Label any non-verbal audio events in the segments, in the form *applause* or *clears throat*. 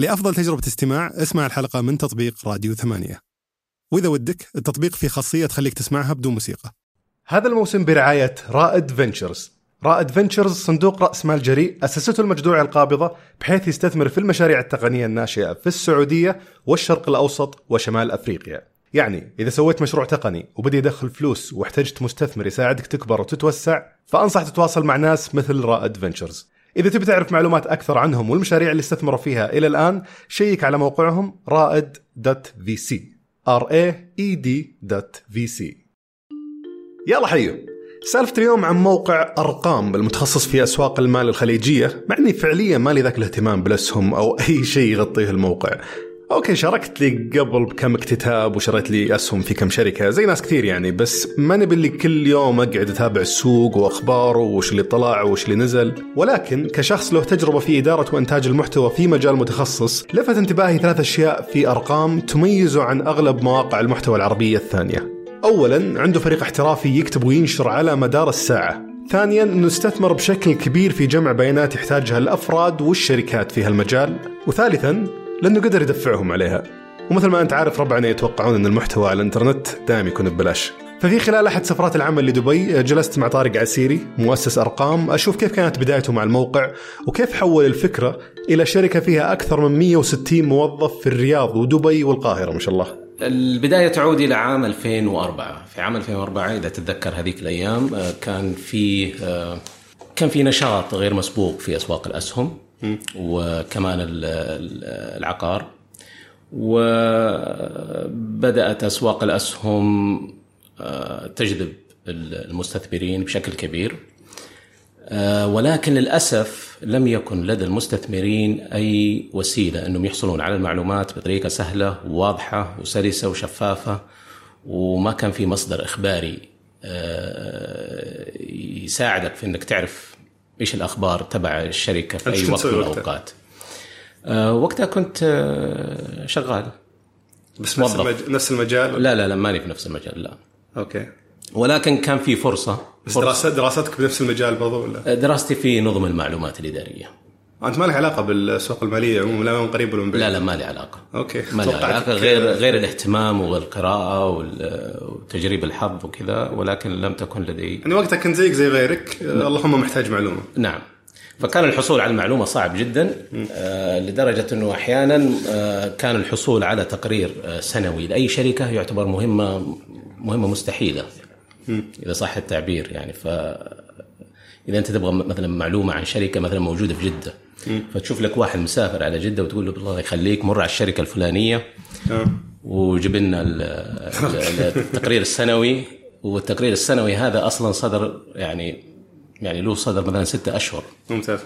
لأفضل تجربة استماع اسمع الحلقة من تطبيق راديو ثمانية. وإذا ودك التطبيق فيه خاصية تخليك تسمعها بدون موسيقى. هذا الموسم برعاية رائد Ventures. رائد Ventures صندوق رأس مال جريء أسسته المجدوعي القابضة بحيث يستثمر في المشاريع التقنية الناشئة في السعودية والشرق الأوسط وشمال أفريقيا. يعني إذا سويت مشروع تقني وبدا يدخل فلوس واحتجت مستثمر يساعدك تكبر وتتوسع فأنصح تتواصل مع ناس مثل رائد Ventures. إذا تبي تعرف معلومات أكثر عنهم والمشاريع اللي استثمروا فيها إلى الآن شيك على موقعهم رائد.vc r a e d.vc يلا حيو. سالفة اليوم عن موقع أرقام المتخصص في أسواق المال الخليجية مع أني فعليا ما لي ذاك الاهتمام بالأسهم أو أي شيء يغطيه الموقع. أوكي شاركت لي قبل بكم اكتتاب وشريت لي أسهم في كم شركة. زي ناس كثير يعني بس ماني باللي كل يوم أقعد أتابع السوق واخباره وش اللي طلع وش اللي نزل. ولكن كشخص له تجربة في إدارة وإنتاج المحتوى في مجال متخصص لفت انتباهي ثلاث أشياء في أرقام تميزه عن أغلب مواقع المحتوى العربية الثانية. اولا عنده فريق احترافي يكتب وينشر على مدار الساعة. ثانيا انه استثمر بشكل كبير في جمع بيانات يحتاجها الأفراد والشركات في هالمجال. وثالثا لأنه قدر يدفعهم عليها. ومثل ما أنت عارف ربعنا يتوقعون إن المحتوى على الإنترنت دائما يكون ببلاش. ففي خلال أحد سفرات العمل لدبي جلست مع طارق عسيري مؤسس أرقام أشوف كيف كانت بدايته مع الموقع وكيف حول الفكرة إلى شركة فيها أكثر من 160 موظف في الرياض ودبي والقاهرة ما شاء الله. البداية تعود إلى عام 2004 في عام 2004 إذا تتذكر هذيك الأيام كان في كان في نشاط غير مسبوق في أسواق الأسهم. وكمان العقار. وبدأت أسواق الأسهم تجذب المستثمرين بشكل كبير. ولكن للأسف لم يكن لدى المستثمرين أي وسيلة أنهم يحصلون على المعلومات بطريقة سهلة وواضحة وسلسة وشفافة وما كان في مصدر إخباري يساعدك في أنك تعرف إيش الأخبار تبع الشركة في أي وقت من الأوقات؟ أه وقتها كنت شغال. بس نفس, المج... نفس المجال؟ لا لا لا ماني في نفس المجال لا. أوكي. ولكن كان في فرصة. بس دراسة دراستك بنفس المجال برضو ولا؟ دراستي في نظم المعلومات الإدارية. أنت ما لك علاقة بالسوق المالية عموما؟ لا من قريب ولا من بعيد لا لا ما لي علاقة. أوكي. ما لي علاقة غير غير الاهتمام والقراءة وتجريب الحظ وكذا ولكن لم تكن لدي يعني وقتها كنت زيك زي غيرك. اللهم محتاج معلومة. نعم. فكان الحصول على المعلومة صعب جدا آه لدرجة أنه أحيانا آه كان الحصول على تقرير آه سنوي لأي شركة يعتبر مهمة مهمة مستحيلة. إذا صح التعبير يعني ف إذا أنت تبغى مثلا معلومة عن شركة مثلا موجودة في جدة فتشوف لك واحد مسافر على جدة وتقول له الله يخليك مر على الشركة الفلانية. وجيب لنا التقرير السنوي. والتقرير السنوي هذا أصلا صدر يعني يعني له صدر مثلا ستة أشهر. ممتاز.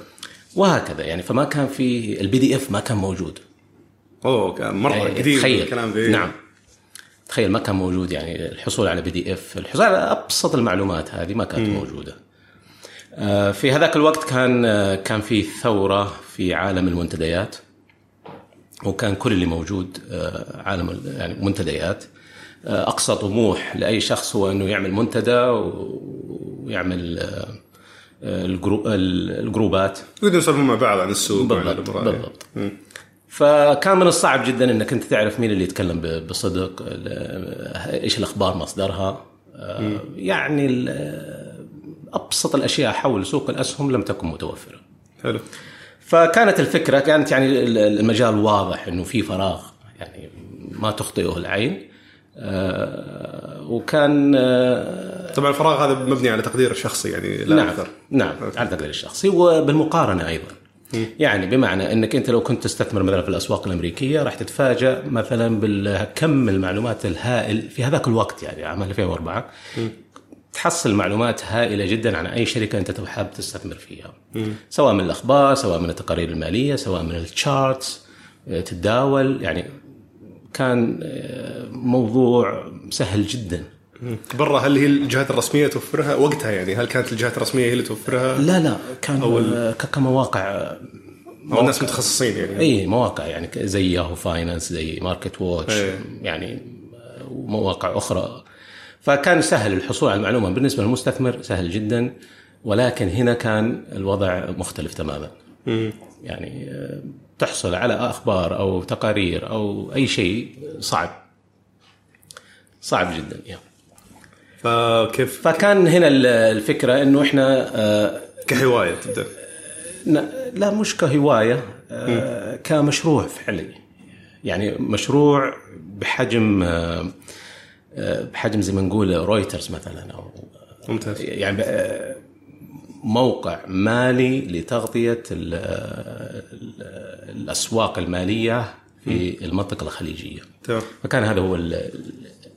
وهكذا يعني. فما كان في ال PDF ما كان موجود. أوه كان مرة يعني قديم تخيل. الكلام ذي نعم. تخيل ما كان موجود يعني. الحصول على PDF الحصول على أبسط المعلومات هذه ما كانت م. موجودة. في هذاك الوقت كان كان في ثورة في عالم المنتديات وكان كل اللي موجود عالم يعني منتديات. أقصى طموح لأي شخص هو إنه يعمل منتدى ويعمل الجروبات. يقدروا يسولفون مع بعض عن السوق بالضبط بالضبط. فكان من الصعب جدا إنك أنت تعرف مين اللي يتكلم بصدق إيش الأخبار مصدرها. يعني أبسط الأشياء حول سوق الأسهم لم تكن متوفرة. حلو. فكانت الفكرة كانت يعني المجال واضح إنه في فراغ يعني ما تخطئه العين. آه وكان آه طبعا الفراغ هذا مبني على تقدير شخصي يعني لا نعم أكثر نعم أوكي. على تقدير الشخصي وبالمقارنة أيضا. م. يعني بمعنى إنك أنت لو كنت تستثمر مثلا في الأسواق الأمريكية راح تتفاجأ مثلا بالكم المعلومات الهائل في هذاك الوقت يعني عام 2004 م. تحصل معلومات هائلة جدا عن أي شركة أنت حابب تستثمر فيها. مم. سواء من الأخبار سواء من التقارير المالية سواء من ال charts تتداول. يعني كان موضوع سهل جدا. برا هل هي الجهات الرسمية توفرها؟ وقتها يعني هل كانت الجهات الرسمية هي اللي توفرها؟ لا لا كان أو كمواقع أو الناس متخصصين يعني. اي مواقع يعني زي Yahoo Finance زي MarketWatch أي. يعني ومواقع أخرى. فكان سهل الحصول على المعلومة. بالنسبة للمستثمر سهل جدا ولكن هنا كان الوضع مختلف تماما. مم. يعني تحصل على أخبار أو تقارير أو أي شيء صعب. صعب جدا يعني. فكيف؟ فكان هنا ال- الفكرة إنه إحنا آه، كهواية تبدأ. لا مش كهواية آه، كمشروع فعلي. يعني مشروع بحجم آه، آه، بحجم زي ما نقول رويترز مثلا أو ممتاز يعني آه، موقع مالي لتغطية ال- ال- الأسواق المالية في المنطقة الخليجية تمام فكان هذا هو ال-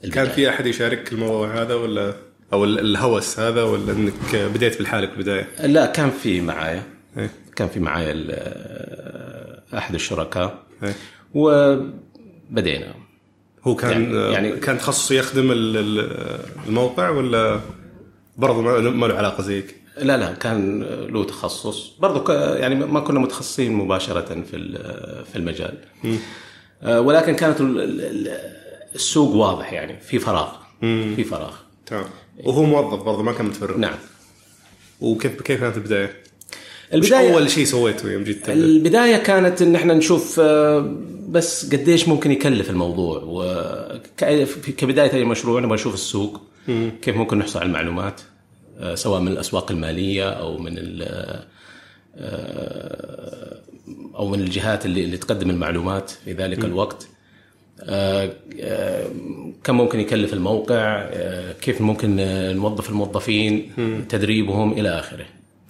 كان البداية. في أحد يشارك الموضوع هذا ولا أو ال- الهوس هذا ولا إنك بديت بالحالك بالبداية؟ لا كان في معايا إيه. كان في معايا ال- أحد الشركاء إيه. وبدينا هو كان يعني- يعني, يعني- كان تخصصه يخدم ال- ال- الموقع ولا برضه ما له علاقة زيك؟ لا لا كان له تخصص. برضو ك- يعني ما كنا متخصصين مباشرة في في المجال. آه، ولكن كانت ال- ال- السوق واضح يعني في فراغ. في فراغ. تمام. وهو موظف برضه ما كان متفرغ. نعم. وكيف كيف كانت البداية؟ وش البداية أول شيء سويته يوم جيت تبدا؟ البداية كانت إن إحنا نشوف آه، بس قديش ممكن يكلف الموضوع. وكبداية أي مشروع نبغى نشوف السوق كيف ممكن نحصل على المعلومات آه، سواء من الأسواق المالية أو من ال- آه، أو من الجهات اللي, اللي تقدم المعلومات في ذلك الوقت. آه، آه، كم ممكن يكلف الموقع كيف ممكن نوظف الموظفين تدريبهم إلى آخره.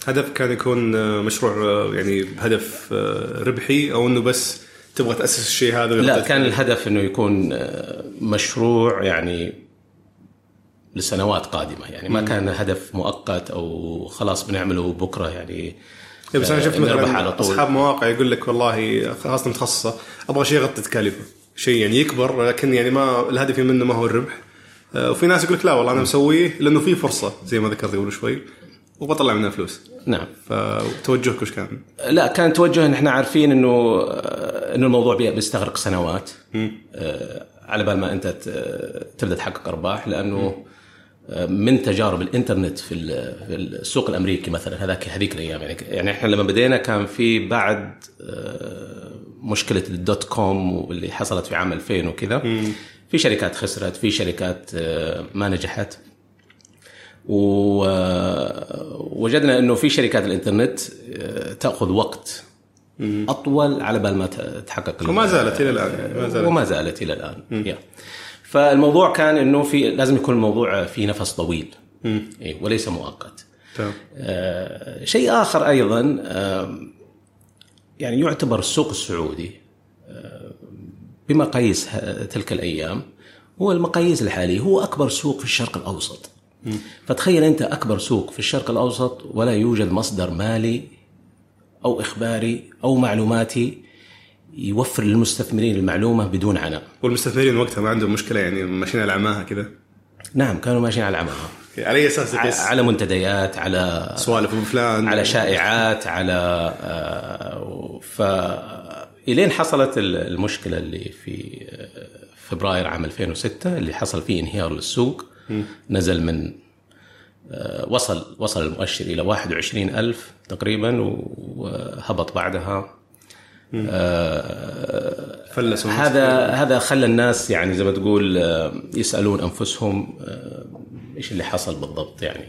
هدف كان يكون آه، مشروع آه، يعني بهدف آه، ربحي أو إنه بس تبغى تأسس الشيء هذا لا كان الهدف إنه يكون مشروع يعني لسنوات قادمة. يعني ما كان هدف مؤقت أو خلاص بنعمله بكرة يعني إيه، بس أنا شفت مثلا أصحاب مواقع يقول لك والله خاصه متخصصة أبغى شيء يغطي تكاليفه شيء يعني يكبر لكن يعني ما الهدف منه ما هو الربح. وفي ناس يقول لك لا والله أنا مسويه لأنه في فرصة زي ما ذكرت قبل شوي. وبطلع منها فلوس. نعم. فتوجهك وش كان؟ لا كان توجه إن إحنا عارفين إنه إنه الموضوع بي- بيستغرق سنوات. آه، على بال ما أنت تبدأ تحقق أرباح لأنه آه، من تجارب الإنترنت في ال- في السوق الأمريكي مثلا هذاك هذيك الأيام. يعني يعني إحنا لما بدينا كان في بعد آه، مشكلة ال dot com واللي حصلت في عام 2000 وكذا. في شركات خسرت في شركات ما نجحت. ووجدنا إنه في شركات الإنترنت آه، تأخذ وقت أطول على بال ما تحقق وما زالت إلى الآن ما زالت. وما زالت إلى الآن. فالموضوع كان إنه في لازم يكون الموضوع في نفس طويل. إيه، وليس مؤقت. آه، شيء آخر أيضا آه، يعني يعتبر السوق السعودي آه، بمقاييس تلك الأيام هو المقاييس الحالية هو أكبر سوق في الشرق الأوسط. فتخيل أنت أكبر سوق في الشرق الأوسط ولا يوجد مصدر مالي أو إخباري أو معلوماتي يوفر للمستثمرين المعلومة بدون عناء. والمستثمرين وقتها ما عندهم مشكلة يعني ماشيين على عماها كده؟ نعم كانوا ماشيين على عماها. على أي أساس تقيس على منتديات على سوالف فلان. على شائعات على ف إلين حصلت ال- المشكلة اللي في آه، فبراير عام 2006 اللي حصل فيه انهيار للسوق. نزل من آه، وصل وصل المؤشر إلى 21 ألف تقريبا وهبط بعدها. آه، فلسوا هذا هذا خلى الناس يعني زي ما تقول آه، يسألون أنفسهم إيش اللي حصل بالضبط يعني.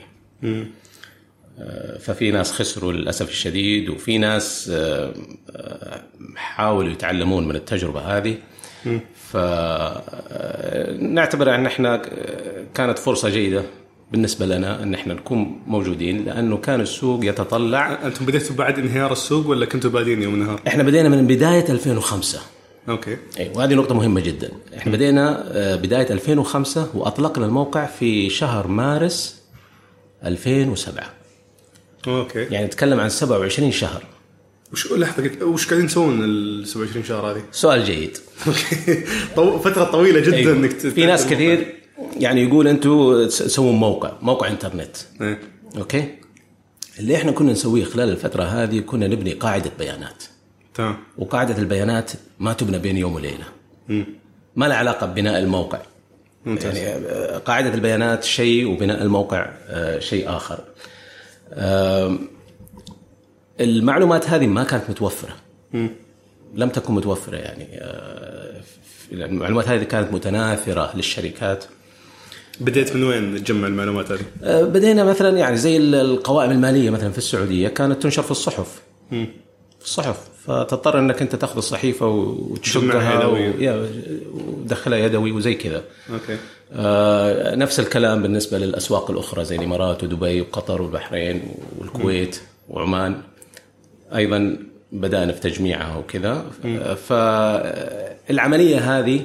ففي ناس خسروا للأسف الشديد وفي ناس حاولوا يتعلمون من التجربة هذه. فنعتبر أن إحنا كانت فرصة جيدة بالنسبة لنا إن إحنا نكون موجودين لأنه كان السوق يتطلع أنتم بديتوا بعد انهيار السوق ولا كنتوا بادين يوم النهار؟ إحنا بدينا من بداية 2005 أوكي اي وهذه نقطة مهمة جدا، إحنا بدينا آه، بداية 2005 وأطلقنا الموقع في شهر مارس 2007 أوكي يعني نتكلم عن 27 شهر وش لحظه وش قاعدين تسوون ال 27 شهر هذه؟ سؤال جيد *laughs* أوكي. فترة طويلة جدا. إنك ت- في ناس كثير يعني يقول أنتم تسوون موقع موقع إنترنت. إيه. أوكي؟ اللي إحنا كنا نسويه خلال الفترة هذه كنا نبني قاعدة بيانات. تمام. وقاعدة البيانات ما تبنى بين يوم وليلة. ما لها علاقة ببناء الموقع. ممتاز. يعني آه، قاعدة البيانات شيء وبناء الموقع آه، شيء آخر. آم، المعلومات هذه ما كانت متوفرة. لم تكن متوفرة يعني آه، المعلومات هذه كانت متناثره للشركات. بديت من وين تجمع المعلومات هذه؟ آه، بدينا مثلا يعني زي القوائم المالية مثلا في السعودية كانت تنشر في الصحف. في الصحف. فتضطر إنك أنت تأخذ الصحيفة وتشقها وتدخلها يدوي. وزي كذا. أوكي. آه نفس الكلام بالنسبة للأسواق الأخرى زي الإمارات ودبي وقطر والبحرين والكويت وعمان. أيضا بدأنا في تجميعها وكذا. فالعمليه هذه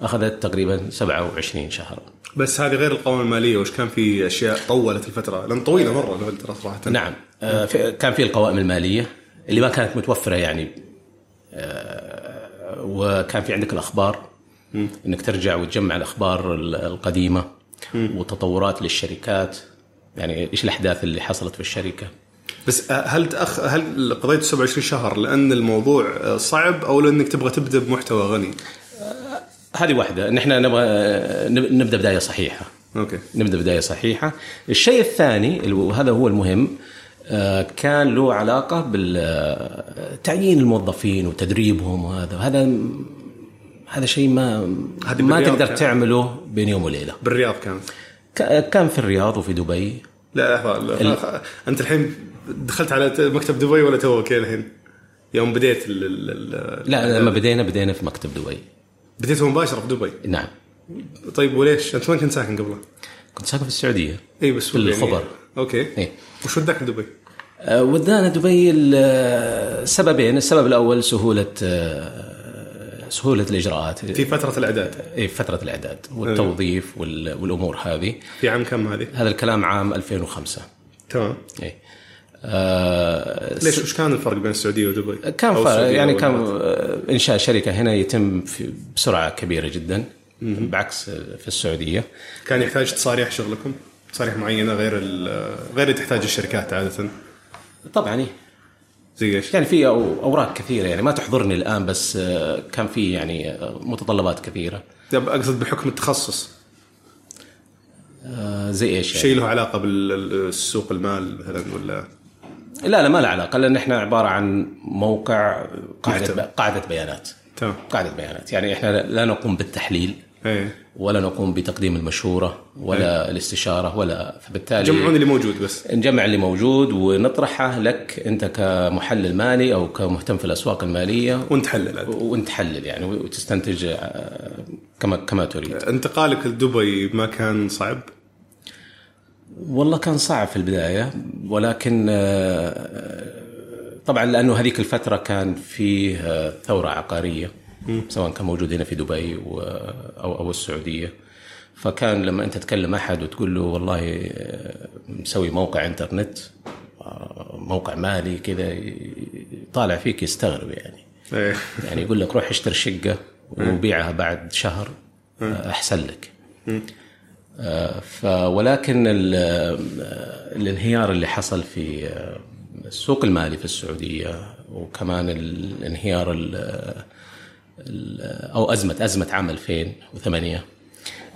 أخذت تقريبا 27 شهر بس هذه غير القوائم المالية وش كان في أشياء طولت الفترة؟ لأن طويلة مرة الفترة صراحة نعم. آه كان في القوائم المالية اللي ما كانت متوفرة يعني. آه وكان في عندك الأخبار. إنك ترجع وتجمع الأخبار القديمة وتطورات للشركات. يعني إيش الأحداث اللي حصلت في الشركة؟ بس هل تأخ... هل قضيت 27 شهر لأن الموضوع صعب أو لأنك تبغى تبدأ بمحتوى غني؟ هذه واحدة ان إحنا نبغى نبدأ بداية صحيحة. أوكي. نبدأ بداية صحيحة. الشيء الثاني وهذا هو المهم آه، كان له علاقة بالتعيين الموظفين وتدريبهم وهذا هذا هذا شيء ما ما تقدر كان. تعمله بين يوم وليلة بالرياض كان كان في الرياض وفي دبي لا لحظة ال... أنت الحين دخلت على مكتب دبي ولا توك الحين؟ يوم بديت ال... ال... لا لما بدينا بدينا في مكتب دبي بديت مباشرة في دبي. نعم. طيب وليش؟ أنت وين كنت ساكن قبله؟ كنت ساكن في السعودية. إي بس في الخبر. يعني... أوكي إيه؟ وش وداك لدبي؟ أه ودانا دبي لسببين السبب الأول سهولة أه سهولة الإجراءات. في فترة الإعداد. إي فترة الإعداد والتوظيف والأمور هذه. في عام كم هذه؟ هذا الكلام عام 2005 تمام. إي. آه ليش وش كان الفرق بين السعودية ودبي؟ كان فرق يعني كان إنشاء شركة هنا يتم في بسرعة كبيرة جدا بعكس في السعودية كان يحتاج تصاريح شغلكم؟ تصاريح معينة غير غير اللي تحتاج الشركات عادة طبعا إيه. زي إيش؟ يعني في أوراق كثيرة يعني ما تحضرني الآن بس آه، كان في يعني متطلبات كثيرة طيب أقصد بحكم التخصص آه زي إيش يعني؟ شيء له علاقة بالسوق المال مثلا ولا لا لا ما له علاقة لأن إحنا عبارة عن موقع قاعدة قاعدة بيانات. تمام. قاعدة بيانات. يعني إحنا لا نقوم بالتحليل إيه. ولا نقوم بتقديم المشورة ولا إيه. الاستشارة ولا فبالتالي جمعون اللي موجود بس. نجمع اللي موجود ونطرحه لك أنت كمحلل مالي أو كمهتم في الأسواق المالية. ونتحلل ونتحلل يعني وتستنتج آه، كما كما تريد. انتقالك لدبي ما كان صعب؟ والله كان صعب في البداية ولكن آه، طبعا لأنه هذيك الفترة كان فيه آه، ثورة عقارية سواء كان موجود هنا في دبي أو أو السعودية. فكان لما أنت تكلم أحد وتقول له والله آه، مسوي موقع إنترنت آه، موقع مالي كذا طالع فيك يستغرب يعني. إيه. يعني يقول لك روح اشتري شقة وبيعها بعد شهر آه، أحسن لك. ولكن الانهيار اللي حصل في السوق المالي في السعودية وكمان الانهيار أو أزمة أزمة عام 2008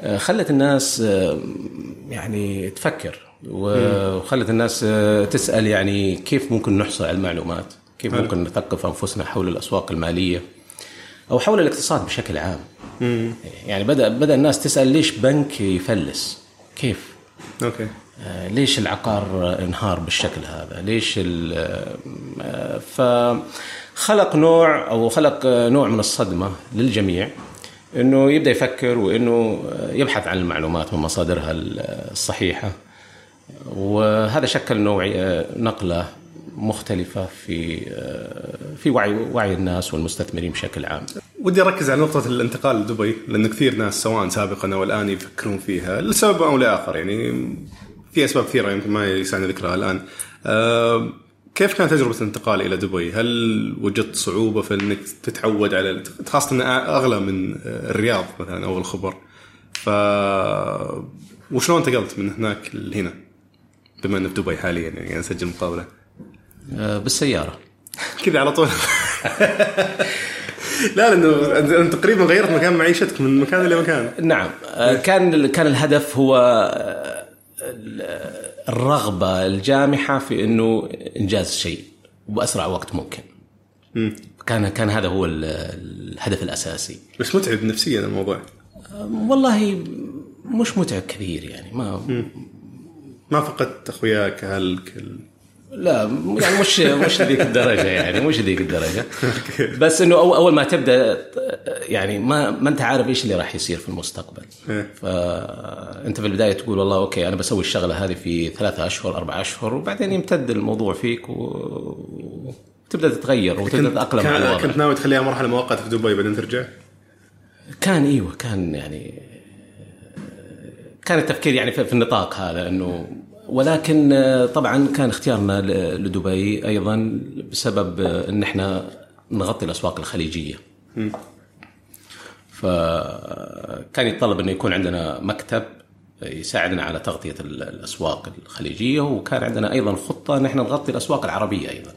آه، خلت الناس آه، يعني تفكر وخلت الناس آه، تسأل يعني كيف ممكن نحصل على المعلومات؟ كيف ممكن نثقف أنفسنا حول الأسواق المالية أو حول الاقتصاد بشكل عام؟ يعني بدا بدأ الناس تسأل ليش بنك يفلس؟ كيف؟ أوكي ليش العقار انهار بالشكل هذا؟ ليش ف خلق نوع أو خلق نوع من الصدمة للجميع إنه يبدأ يفكر وإنه يبحث عن المعلومات من مصادرها الصحيحة وهذا شكل نوع نقلة مختلفة في في وعي وعي الناس والمستثمرين بشكل عام. ودي أركز على نقطة الانتقال لدبي لأن كثير ناس سواء سابقا أو الآن يفكرون فيها لسبب أو لآخر يعني في أسباب كثيرة يمكن ما يسعني ذكرها الآن. أه كيف كانت تجربة الانتقال إلى دبي؟ هل وجدت صعوبة في أنك تتعود على خاصة أنها أغلى من الرياض مثلا أو الخبر ف وشلون انتقلت من هناك لهنا؟ بما أنه في دبي حاليا يعني نسجل مقابلة أه بالسيارة. كذا على طول. لا لأنه انت تقريبا غيرت مكان معيشتك من مكان إلى مكان. نعم. أه، كان كان الهدف هو الرغبة الجامحة في إنه إنجاز شيء باسرع وقت ممكن. كان كان هذا هو ال- الهدف الأساسي. بس متعب نفسيا الموضوع. والله مش متعب كثير يعني ما ما فقدت أخوياك أهلك ال- لا يعني مش مش ذيك الدرجة يعني مش ذيك الدرجة. بس إنه أول ما تبدأ يعني ما ما أنت عارف إيش اللي راح يصير في المستقبل. إيه. فانت في البداية تقول والله أوكي أنا بسوي الشغلة هذه في ثلاثة أشهر أربع أشهر وبعدين يمتد الموضوع فيك و- وتبدأ تتغير وتبدأ تتأقلم على الوضع. كنت ناوي تخليها مرحلة مؤقتة في دبي بعدين ترجع؟ كان إيوه كان يعني كان التفكير يعني في النطاق هذا إنه ولكن آه، طبعا كان اختيارنا لدبي أيضا بسبب آه، إن إحنا نغطي الأسواق الخليجية. فكان يتطلب إنه يكون عندنا مكتب يساعدنا على تغطية ال- الأسواق الخليجية وكان عندنا أيضا خطة إن إحنا نغطي الأسواق العربية أيضا.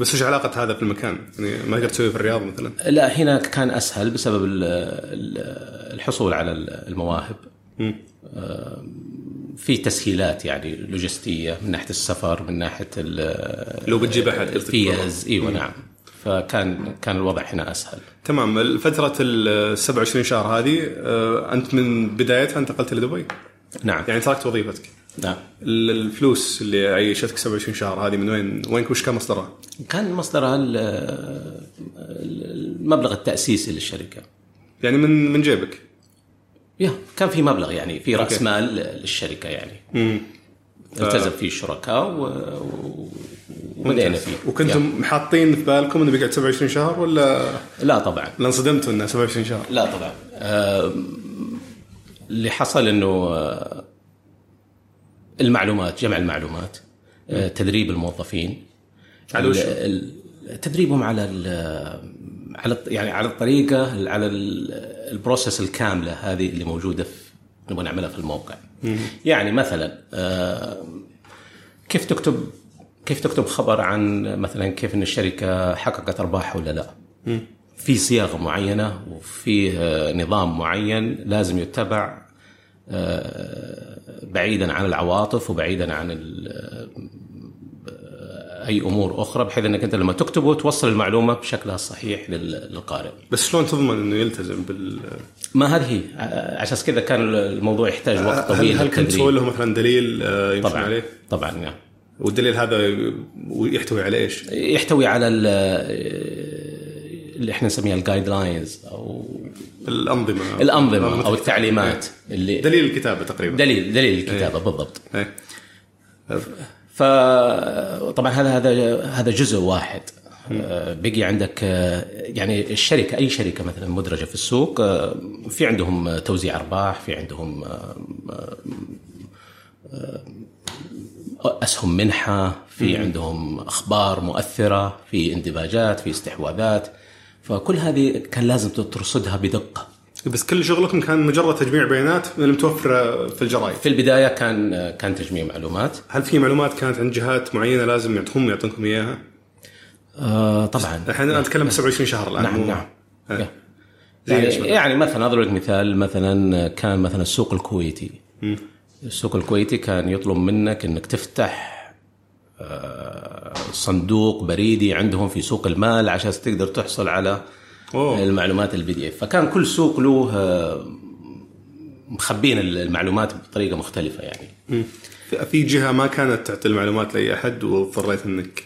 بس إيش علاقة هذا في المكان؟ يعني ما قدرت تسويه في الرياض مثلا؟ لا هنا كان أسهل بسبب ال- ال- الحصول على المواهب آه، في تسهيلات يعني لوجستية من ناحية السفر من ناحية لو بتجيب أحد الفيز إيوه نعم. فكان كان الوضع هنا أسهل. تمام. فترة ال 27 شهر هذه آه، أنت من بدايتها انتقلت لدبي نعم. يعني تركت وظيفتك. نعم. ال- الفلوس اللي عيشتك 27 شهر هذه من وين وين وش كان مصدرها؟ كان مصدرها ال- المبلغ التأسيسي للشركة. يعني من من جيبك. يا كان في مبلغ يعني في رأس. مال للشركة يعني امم التزم فيه الشركاء و... وبدينا فيه وكنتم حاطين في بالكم إنه بيقعد 27 شهر ولا. لا طبعا لا انصدمتوا إنه 27 شهر؟ لا طبعا آم، اللي حصل إنه آه، المعلومات جمع المعلومات آه، تدريب الموظفين على وش؟ ال- تدريبهم على ال- على يعني على الطريقة على ال- البروسيس الكاملة هذه اللي موجودة في نبغى نعملها في الموقع. يعني مثلا آه، كيف تكتب كيف تكتب خبر عن مثلا كيف إن الشركة حققت أرباح ولا لا؟ في صياغة معينة وفي آه، نظام معين لازم يتبع آه، بعيدا عن العواطف وبعيدا عن أي أمور أخرى بحيث أنك أنت لما تكتبه توصل المعلومة بشكلها الصحيح لل- للقارئ. بس شلون تضمن إنه يلتزم بال ما هذه هي عشان كذا كان الموضوع يحتاج وقت هل, طويل هل كنت للتدريب. تسوي له مثلا دليل آه، يمشون طبعا عليه؟ طبعا نعم والدليل هذا يحتوي على إيش؟ يحتوي على ال- اللي إحنا نسميها الجايد لاينز أو الأنظمة الأنظمة أو التعليمات اللي دليل الكتابة تقريبا دليل دليل الكتابة بالضبط إيه. فطبعا هذا هذا هذا جزء واحد. آه، بقي عندك آه، يعني الشركة أي شركة مثلا مدرجة في السوق آه، في عندهم توزيع أرباح في عندهم أسهم منحة في عندهم أخبار مؤثرة في اندماجات في استحواذات. فكل هذه كان لازم ترصدها بدقة. بس كل شغلكم كان مجرد تجميع بيانات المتوفره في الجرايد في البداية كان كان تجميع معلومات. هل في معلومات كانت عند جهات معينة لازم يعطهم يعطونكم إياها؟ آه طبعا. الحين أنا أتكلم 27 شهر الآن نعم نعم. إيه. يعني؟ يعني مثلا أضرب لك مثال مثلا كان مثلا السوق الكويتي. السوق الكويتي كان يطلب منك إنك تفتح آه، صندوق بريدي عندهم في سوق المال عشان تقدر تحصل على أوه. المعلومات ال PDF فكان كل سوق له آه، مخبين المعلومات بطريقة مختلفة يعني مم. في- جهة ما كانت تعطي المعلومات لأي أحد واضطريت إنك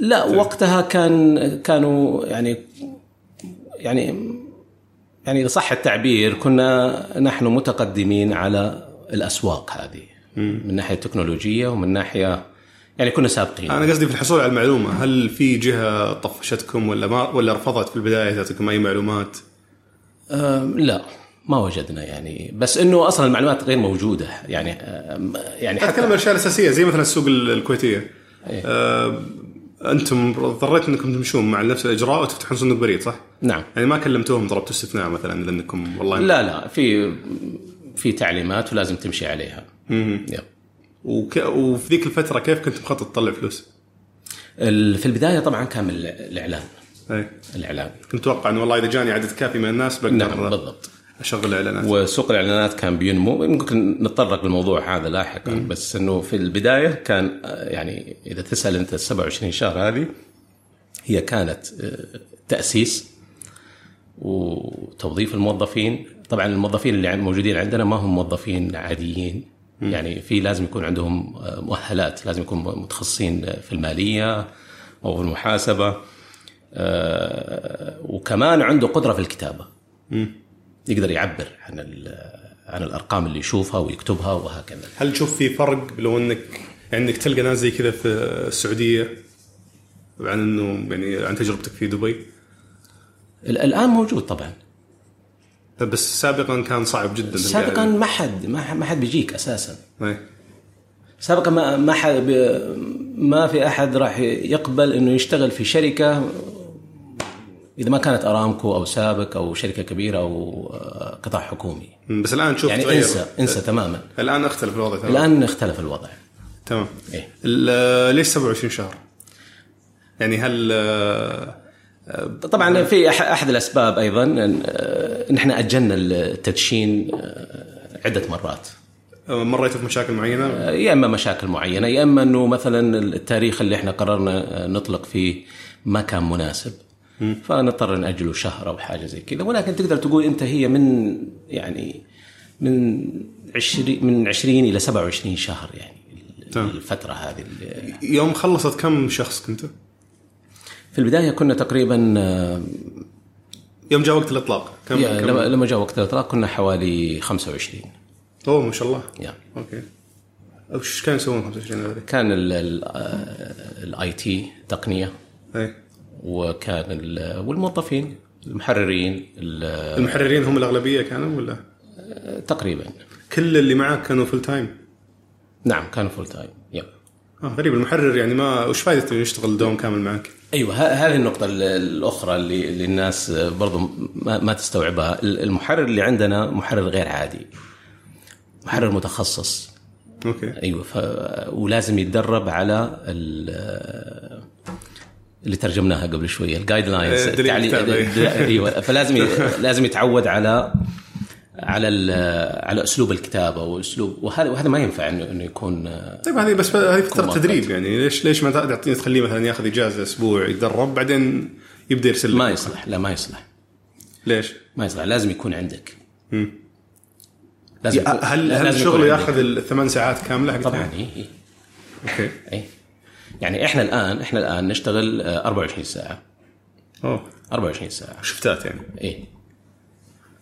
لا وقتها كان كانوا يعني يعني يعني إذا صح التعبير كنا نحن متقدمين على الأسواق هذه من ناحية تكنولوجية ومن ناحية يعني كنا سابقين. أنا قصدي في الحصول على المعلومة هل في جهة طفشتكم ولا ما ولا رفضت في البداية تعطيكم أي معلومات؟ لا ما وجدنا يعني. بس إنه أصلا المعلومات غير موجودة يعني يعني أتكلم عن الاشياء الاساسيه زي مثلا السوق ال- الكويتية. آه، أنتم اضطريتوا إنكم تمشون مع نفس الإجراء وتفتحون صندوق بريد صح؟ نعم. يعني ما كلمتوهم ضربتوا استثناء مثلا لانكم والله لا لا في في تعليمات ولازم تمشي عليها. يب. وك... وفي ذيك الفترة كيف كنت مخطط تطلع فلوس؟ ال- في البداية طبعا كان من الإعلان. اي الإعلان. كنت أتوقع إنه والله إذا جاني عدد كافي من الناس بقدر نعم بالضبط. أشغل اعلانات وسوق الإعلانات كان بينمو. ممكن نتطرق للموضوع هذا لاحقا بس إنه في البداية كان يعني إذا تسأل أنت ال 27 شهر هذه هي كانت آه، تأسيس وتوظيف الموظفين. طبعا الموظفين اللي موجودين عندنا ما هم موظفين عاديين. يعني في لازم يكون عندهم آه، مؤهلات لازم يكونوا متخصصين في المالية أو في المحاسبة آه، وكمان عنده قدرة في الكتابة. يقدر يعبر عن عن الأرقام اللي يشوفها ويكتبها وهكذا. هل تشوف في فرق لو إنك يعني انك تلقى ناس زي كذا في السعودية عن إنه يعني عن تجربتك في دبي؟ الآن موجود طبعا. بس سابقا كان صعب جدا سابقا ما حد ما حد بيجيك أساسا أي. سابقا ما ما حد ما في أحد راح يقبل إنه يشتغل في شركة إذا ما كانت أرامكو أو سابق أو شركة كبيرة أو آه، قطاع حكومي بس الآن تشوف يعني تغير. انسى إنسى تماما الآن اختلف الوضع تماما الآن اختلف الوضع تمام إيه؟ ليش 27 شهر؟ يعني هل آه، طبعا في أحد الأسباب أيضا إن إحنا أجلنا التدشين آه، عدة مرات مريتوا بمشاكل معينة؟ يا إما مشاكل معينة يا إما إنه مثلا التاريخ اللي إحنا قررنا نطلق فيه ما كان مناسب فنضطر نأجله شهر أو حاجة زي كذا ولكن تقدر تقول أنت هي من يعني من 20 من 20 إلى 27 شهر يعني. الفترة هذه يوم خلصت كم شخص كنتوا؟ في البداية كنا تقريبا آه، يوم جاء وقت الإطلاق كم, كم لما جاء وقت الإطلاق كنا حوالي 25 أوه ما شاء الله يا. أوكي وش كانوا يسوون 25 هذول؟ كان ال IT تقنية إي وكان والموظفين المحررين المحررين هم الأغلبية كانوا ولا؟ تقريبا كل اللي معك كانوا full time؟ نعم كانوا full time yep آه غريب المحرر يعني ما وش فائدته يشتغل دوم كامل معك؟ أيوه هذه النقطة الأخرى اللي, اللي الناس برضو ما, ما تستوعبها، المحرر اللي عندنا محرر غير عادي. محرر متخصص. أوكي. أيوه ف... ولازم يتدرب على اللي ترجمناها قبل شوية الجايد لاينز أيوه فلازم *laughs* لازم يتعود على على على أسلوب الكتابة واسلوب وهذا وهذا ما ينفع انه إنه يكون طيب هذه بس هذه فتره تدريب يعني. ليش ليش ما تعطيه تخليه مثلا ياخذ إجازة أسبوع يتدرب بعدين يبدأ يرسل ما يصلح. لا ما يصلح. ليش؟ ما يصلح. لازم يكون عندك. لازم يكون هل هل الشغل ياخذ الثمان ساعات كاملة طبعا اي اي أوكي. اي يعني إحنا الان إحنا الآن نشتغل 24 ساعة. أوه. 24 ساعة. شفتات يعني. اي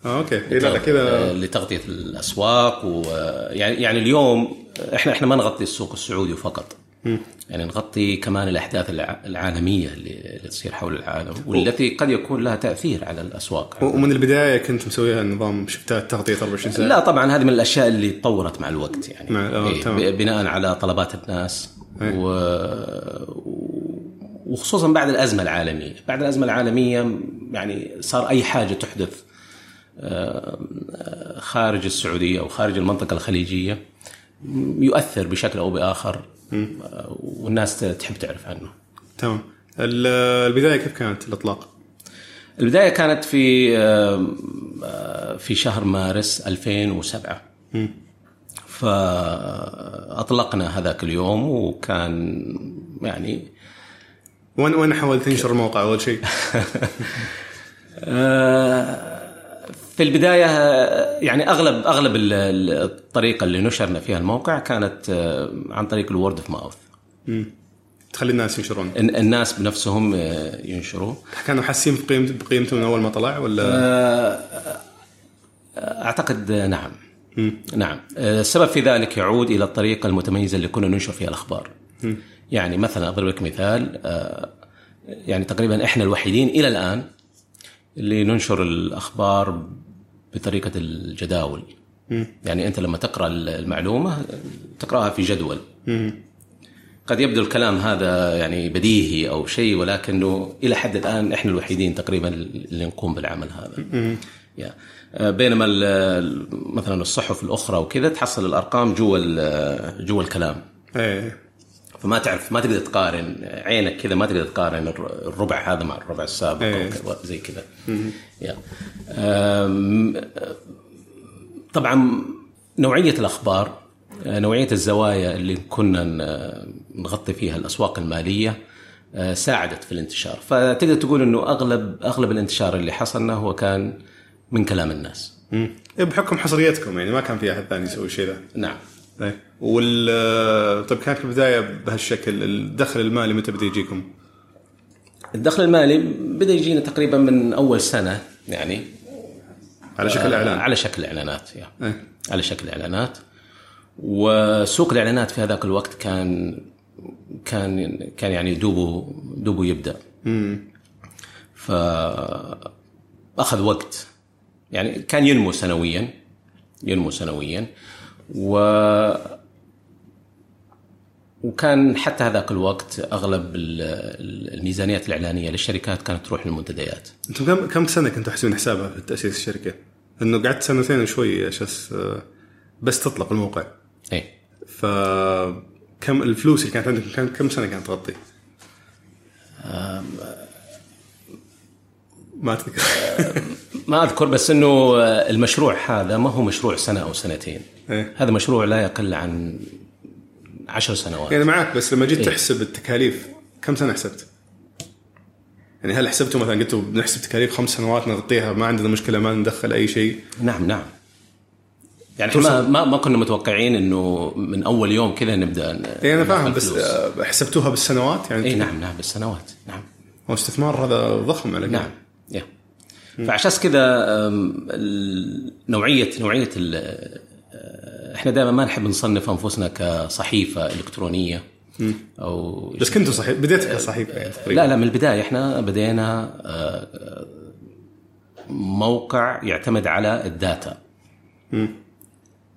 آه أوكي. إيه لا كذا لتغطية الأسواق ويعني يعني اليوم إحنا إحنا ما نغطي السوق السعودي فقط. م. يعني نغطي كمان الأحداث العالمية اللي تصير حول العالم والتي قد يكون لها تأثير على الأسواق. ومن البداية كنت مسويها نظام شفتات تغطية 24 ساعة. لا طبعا هذه من الأشياء اللي تطورت مع الوقت يعني. مع... آه، إيه بناء على طلبات الناس إيه. و... وخصوصا بعد الأزمة العالمية. بعد الأزمة العالمية يعني صار أي حاجة تحدث آه، خارج السعودية أو خارج المنطقة الخليجية يؤثر بشكل أو بآخر والناس تحب تعرف عنه. تمام. البداية كيف كانت الإطلاق؟ البداية كانت في آه، في شهر مارس 2007. م. فأطلقنا هذاك اليوم وكان يعني وين وين حاولت تنشر الموقع أول شيء؟ *laughs* *laughs* في البداية يعني أغلب أغلب الطريقة اللي نشرنا فيها الموقع كانت آه، عن طريق الورد اوف ماوث تخلي الناس ينشرون. الناس بنفسهم آه، ينشروا. كانوا حاسين بقيمته بقيمته من أول ما طلع ولا؟ آه، أعتقد نعم. نعم. السبب في ذلك يعود إلى الطريقة المتميزة اللي كنا ننشر فيها الأخبار. يعني مثلا أضرب لك مثال يعني تقريبا إحنا الوحيدين إلى الآن اللي ننشر الأخبار بطريقة الجداول. يعني أنت لما تقرأ المعلومة تقرأها في جدول. قد يبدو الكلام هذا يعني بديهي أو شيء ولكنه إلى حد الآن إحنا الوحيدين تقريبا اللي نقوم بالعمل هذا. يا. بينما مثلا الصحف الأخرى وكذا تحصل الأرقام جوا جوا الكلام. إيه. فما تعرف ما تقدر تقارن عينك كذا ما تقدر تقارن الربع هذا مع الربع السابق أيه. أو زي كذا. طبعا نوعية الأخبار نوعية الزوايا اللي كنا نغطي فيها الأسواق المالية آه، ساعدت في الانتشار. فتقدر تقول إنه أغلب أغلب الانتشار اللي حصلنا هو كان من كلام الناس. إيه، بحكم حصريتكم يعني ما كان في أحد ثاني يسوي الشيء ذا. نعم. إيه. وال طيب كانت البداية بهالشكل الدخل المالي متى بدا يجيكم؟ الدخل المالي بدا يجينا تقريبا من أول سنة يعني على شكل إعلان على شكل إعلانات. إيه. على شكل إعلانات وسوق الإعلانات في هذاك الوقت كان كان كان يعني دوبه دوبه يبدأ ف أخذ وقت يعني كان ينمو سنويا ينمو سنويا و وكان حتى هذاك الوقت أغلب ال- ال- الميزانيات الإعلانية للشركات كانت تروح للمنتديات أنتم كم كم سنة كنتوا تحسبون حسابها في تأسيس الشركة؟ انه قعدت سنتين وشوي أساس آه، بس تطلق الموقع اي ف كم الفلوس اللي كانت عندكم كم كم سنة كانت تغطي؟ ما تذكر *laughs* ما أذكر بس إنه المشروع هذا ما هو مشروع سنة أو سنتين. إيه. هذا مشروع لا يقل عن عشر سنوات. يعني معك بس لما جيت إيه. تحسب التكاليف كم سنة حسبت؟ يعني هل حسبتوا مثلا قلتوا بنحسب تكاليف خمس سنوات نغطيها ما عندنا مشكلة ما ندخل أي شيء؟ نعم نعم. يعني إحنا ما, ما ما كنا متوقعين إنه من أول يوم كذا نبدأ اي أنا فاهم بس. آه، حسبتوها بالسنوات؟ يعني اي نعم نعم بالسنوات. نعم. هو استثمار هذا ضخم على نعم. يا فعشان كذا نوعية نوعية إحنا دائما ما نحب نصنف أنفسنا كصحيفة إلكترونية أو بس كنتوا صحيح بديت كصحيفه يعني تقريبا. لا لا من البداية إحنا بدينا موقع يعتمد على ال data.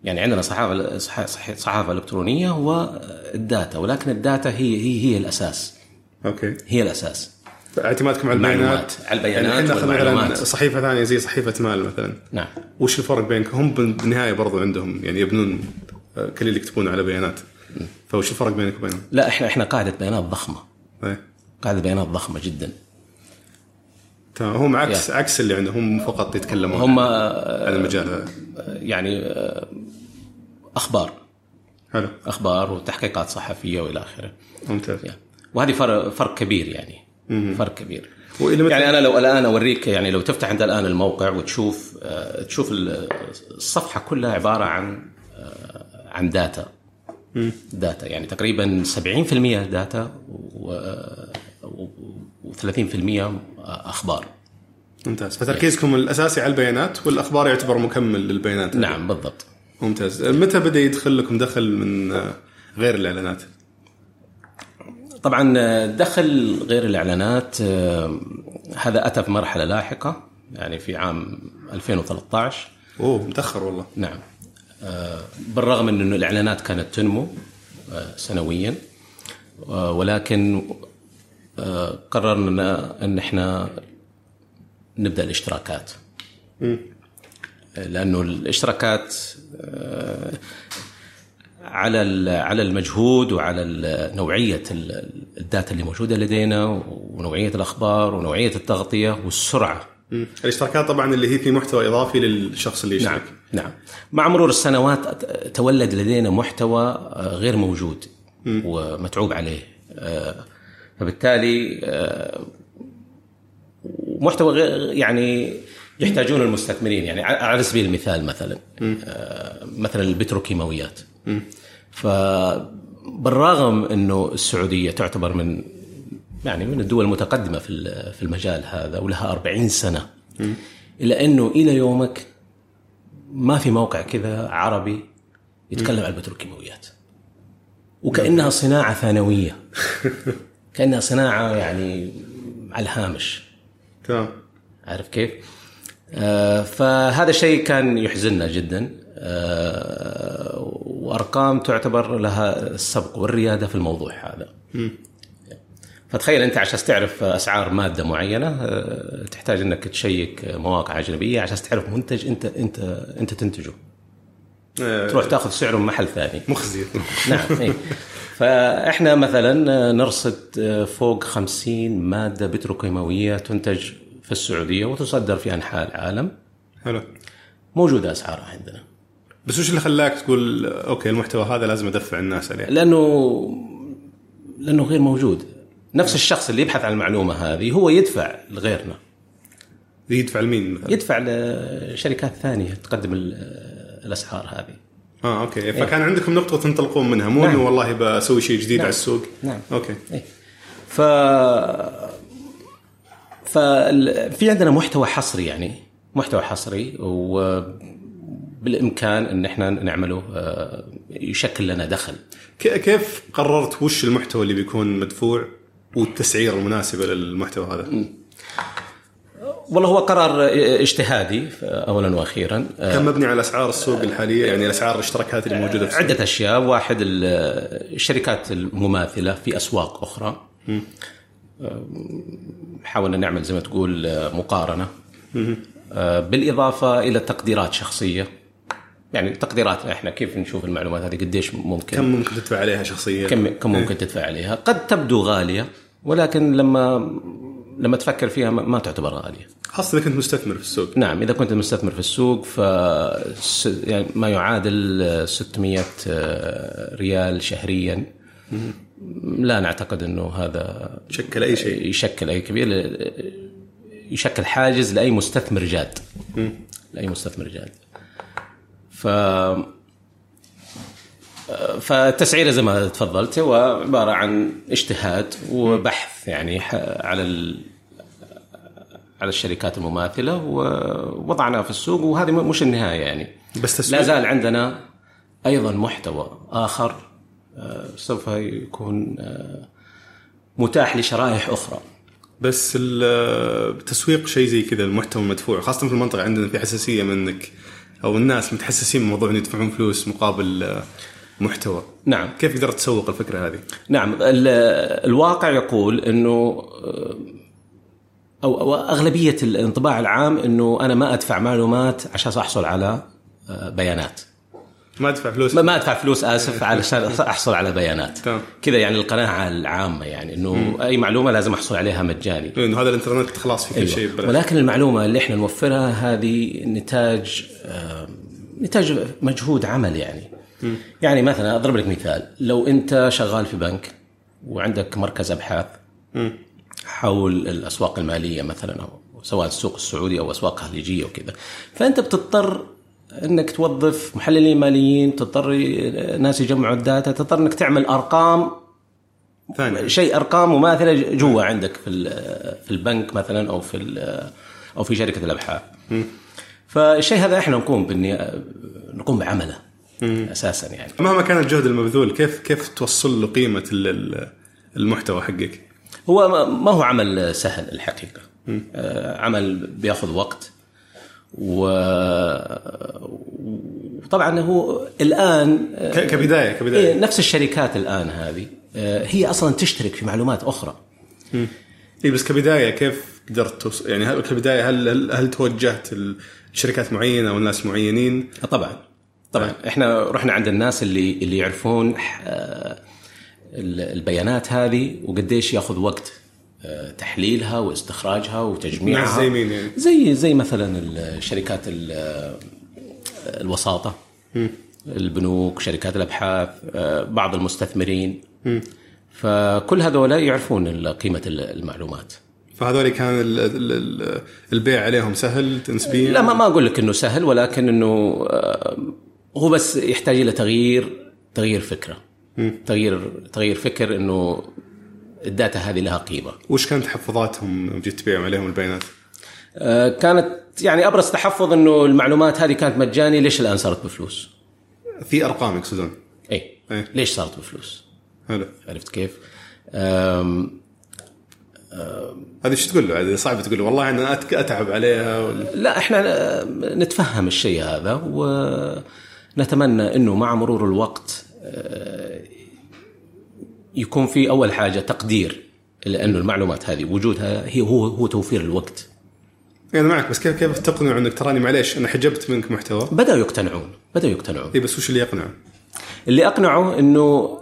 يعني عندنا صحافة صح- صح- صحافة إلكترونية وال data ولكن ال data هي هي هي الأساس. أوكي. هي الأساس. اعتمادكم على البيانات. على البيانات يعني إحنا صحيفة ثانية زي صحيفة مال مثلا. نعم. وش الفرق بينكم؟ هم بالنهاية برضو عندهم يعني يبنون آه، كل اللي يكتبون على بيانات. فوش الفرق بينك وبينهم؟ لا إحنا إحنا قاعدة بيانات ضخمة. إيه. قاعدة بيانات ضخمة جدا. تمام. هم عكس عكس اللي عندهم هم فقط يتكلمون هم عن المجال. هذا يعني آه، أخبار. حلو. أخبار وتحقيقات صحفية وإلى آخره. ممتاز. وهذه فرق فرق كبير يعني. فرق كبير. يعني أنا لو الآن أوريك يعني لو تفتح عند الآن الموقع وتشوف آه، تشوف ال- الصفحة كلها عبارة عن آه، عن data data يعني تقريبا 70% data و30% أخبار. ممتاز. فتركيزكم الأساسي على البيانات والأخبار يعتبر مكمل للبيانات. نعم بالضبط. ممتاز. متى بدأ يدخل لكم دخل من آه، غير الإعلانات؟ طبعا دخل غير الإعلانات آه، هذا أتى في مرحلة لاحقة يعني في عام 2013 أوه متاخر والله. نعم. آه، بالرغم من إنه الإعلانات كانت تنمو آه، سنويا ولكن قررنا ان إحنا نبدأ الاشتراكات. لأنه الاشتراكات على على المجهود وعلى نوعية ال- الداتا اللي موجودة لدينا ونوعية الأخبار ونوعية التغطية والسرعة. الاشتراكات طبعا اللي هي في محتوى إضافي للشخص اللي يشترك. نعم نعم. مع مرور السنوات تولد لدينا محتوى آه، غير موجود ومتعوب عليه. آه، فبالتالي آه، محتوى غير يعني يحتاجون المستثمرين. يعني على سبيل المثال مثلا مثلا البتروكيماويات. فبالرغم إنه السعودية تعتبر من يعني من الدول المتقدمة في في المجال هذا ولها 40 سنة إلا إنه إلى يومك ما في موقع كذا عربي يتكلم عن البتروكيماويات. وكأنها صناعة ثانوية. *laughs* كأنها صناعة يعني على الهامش. تمام. عارف كيف؟ آه فهذا الشيء كان يحزننا جدا. آه وأرقام تعتبر لها السبق والريادة في الموضوع هذا. فتخيل أنت عشان تعرف أسعار مادة معينة آه تحتاج أنك تشيك مواقع أجنبية عشان تعرف منتج أنت أنت أنت تنتجه. آه، تروح تاخذ سعره من محل ثاني. مخزي *laughs* نعم إيه. فإحنا مثلا نرصد فوق 50 مادة بتروكيماوية تنتج في السعودية وتصدر في أنحاء العالم حلو موجودة أسعارها عندنا بس وش اللي خلاك تقول أوكي المحتوى هذا لازم أدفع الناس عليه؟ لأنه لأنه غير موجود نفس الشخص اللي يبحث عن المعلومة هذه هو يدفع لغيرنا يدفع لمين مثلا؟ يدفع لشركات ثانية تقدم ال- الأسعار هذه آه أوكي فكان عندكم نقطة تنطلقون منها مو نعم. انه والله بسوي شيء جديد نعم. على السوق نعم. أوكي إيه. ف ففي عندنا محتوى حصري يعني محتوى حصري وبالامكان إن إحنا نعمله آه، يشكل لنا دخل. كيف قررت وش المحتوى اللي بيكون مدفوع والتسعيره المناسبة للمحتوى هذا؟ والله هو قرار اجتهادي اولا وأخيرا. آه، كان مبني على أسعار السوق الحالية يعني اسعار الاشتراكات اللي موجودة في السوق. عدة أشياء. واحد ال- الشركات المماثلة في أسواق أخرى. أم، حاولنا نعمل زي ما تقول آه، مقارنة. آه، بالإضافة إلى تقديرات شخصية. يعني تقديراتنا إحنا كيف نشوف المعلومات هذه؟ قديش ممكن؟ كم ممكن تدفع عليها شخصيا؟ كم كم ممكن تدفع عليها؟ قد تبدو غالية ولكن لما لما تفكر فيها ما تعتبر غالية. خاصة إذا كنت مستثمر في السوق. نعم إذا كنت مستثمر في السوق ف يعني ما يعادل 600 ريال شهريا. لا نعتقد إنه هذا شكل أي شيء. يشكل أي كبير يشكل حاجز لأي مستثمر جاد. لأي مستثمر جاد. ف فالتسعيره زي ما تفضلت هو عبارة عن اجتهاد وبحث يعني على ال... على الشركات المماثلة ووضعناها في السوق وهذه مش النهاية يعني. بس تسويق. لا زال عندنا أيضا محتوى آخر آه، سوف يكون آه، متاح لشرائح أخرى. بس التسويق شيء زي كذا المحتوى المدفوع خاصة في المنطقة عندنا في حساسية منك. أو الناس متحسسين من موضوع إنه يدفعون فلوس مقابل آه، محتوى. نعم. كيف قدرت تسوق الفكرة هذه؟ نعم ال- الواقع يقول إنه أو أو أغلبية الانطباع العام إنه أنا ما أدفع معلومات عشان أحصل على آه، بيانات. ما ادفع فلوس. ما ما ادفع فلوس آسف *laughs* علشان أحصل على بيانات. كذا يعني القناعة العامة يعني إنه أي معلومة لازم أحصل عليها مجاني. إنه هذا الإنترنت خلاص في كل شيء أيوة. ببلاش. ولكن المعلومة اللي إحنا نوفرها هذه نتاج آه، نتاج مجهود عمل يعني. يعني مثلا أضرب لك مثال. لو أنت شغال في بنك وعندك مركز أبحاث حول الأسواق المالية مثلا أو سواء السوق السعودي أو أسواق خليجية وكذا فأنت بتضطر إنك توظف محللين ماليين تضطر ناس يجمعوا الداتا تضطر إنك تعمل أرقام. ثاني شيء أرقام مماثله جوا عندك في في البنك مثلا أو في أو في شركة الأبحاث. فالشيء هذا إحنا نقوم نقوم بعمله أساسا يعني. مهما كان الجهد المبذول كيف كيف توصل له قيمة ال- ال- المحتوى حقك؟ هو ما- هو عمل سهل الحقيقة. آه، عمل بياخذ وقت. و وطبعا هو الآن آه، ك- كبداية إيه كبداية. نفس الشركات الآن هذه آه، هي أصلا تشترك في معلومات أخرى. اي بس كبداية كيف قدرت توصل يعني هل كبداية هل هل, هل توجهت لشركات معينة أو ناس معينين؟ طبعا طبعا. إحنا رحنا عند الناس اللي اللي يعرفون آه، ال- البيانات هذه وقديش ياخذ وقت. آه، تحليلها واستخراجها وتجميعها. زي مين يعني؟ زي زي مثلا الشركات ال- الوساطة. البنوك شركات الأبحاث آه، بعض المستثمرين. فكل هذول يعرفون قيمة المعلومات. فهذول كان ال- ال- ال- البيع عليهم سهل نسبيا؟ لا ما ما أقول لك إنه سهل ولكن إنه آه، هو بس يحتاج إلى تغيير تغيير فكرة. تغيير تغيير فكر إنه الداتا هذه لها قيمة وش كانت تحفظاتهم يوم جيت تبيعهم عليهم البيانات؟ آه، كانت يعني أبرز تحفظ إنه المعلومات هذه كانت مجاني ليش الآن صارت بفلوس؟ في أرقام يقصدون اي إيه. ليش صارت بفلوس؟ حلو عرفت كيف؟ آم، هذه إيش تقول له صعب تقول له والله أنا أتعب عليها ولا لا إحنا نتفهم الشيء هذا ونتمنى إنه مع مرور الوقت آه، يكون في أول حاجة تقدير لأنه المعلومات هذه وجودها هي هو هو توفير الوقت. يعني معك بس كيف كيف تقنع إنك تراني؟ معليش أنا حجبت منك محتوى. بدأوا يقتنعون بدأوا يقتنعون. اي بس وش اللي يقنع؟ اللي أقنعه إنه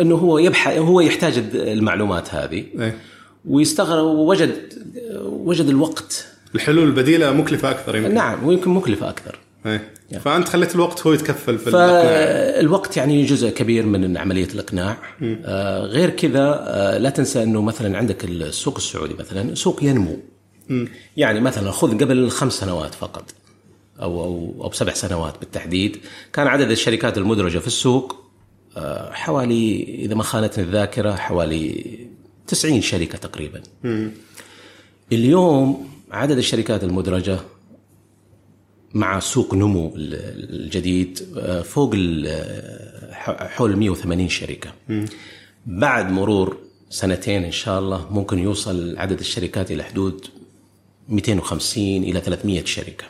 إنه هو يبحث هو يحتاج المعلومات هذه. إيه. ويستغرب ووجد وجد الوقت. الحلول البديلة مكلفة أكثر يمكن. نعم ويمكن مكلفة أكثر. إيه. فأنت خليت الوقت هو يتكفل في. فالوقت يعني جزء كبير من عملية الإقناع. آه غير كذا آه لا تنسى أنه مثلا عندك السوق السعودي مثلا سوق ينمو. يعني مثلا خذ قبل خمس سنوات فقط أو أو أو بسبع سنوات بالتحديد. كان عدد الشركات المدرجة في السوق آه حوالي إذا ما خانتني الذاكرة حوالي 90 شركة تقريبا. اليوم عدد الشركات المدرجة مع سوق نمو الجديد آه، فوق ال- حول 180 شركة بعد مرور سنتين إن شاء الله ممكن يوصل عدد الشركات إلى حدود 250 إلى 300 شركة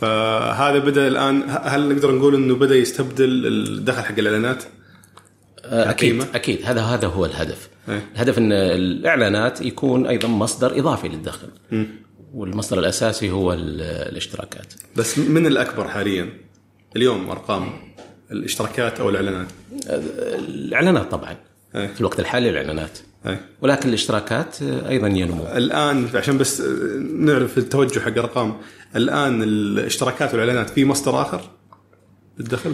فهذا بدأ الآن هل نقدر نقول إنه بدأ يستبدل الدخل حق الإعلانات؟ آه، أكيد؟ أكيد هذا هذا هو الهدف إيه. الهدف إن الإعلانات يكون أيضا مصدر إضافي للدخل والمصدر الأساسي هو ال- الاشتراكات بس من الأكبر حاليا اليوم أرقام الاشتراكات أو الإعلانات؟ الإعلانات طبعا. في الوقت الحالي الإعلانات. ولكن الاشتراكات أيضا ينمو الآن عشان بس نعرف التوجه حق ارقام الآن الاشتراكات والإعلانات في مصدر آخر للدخل؟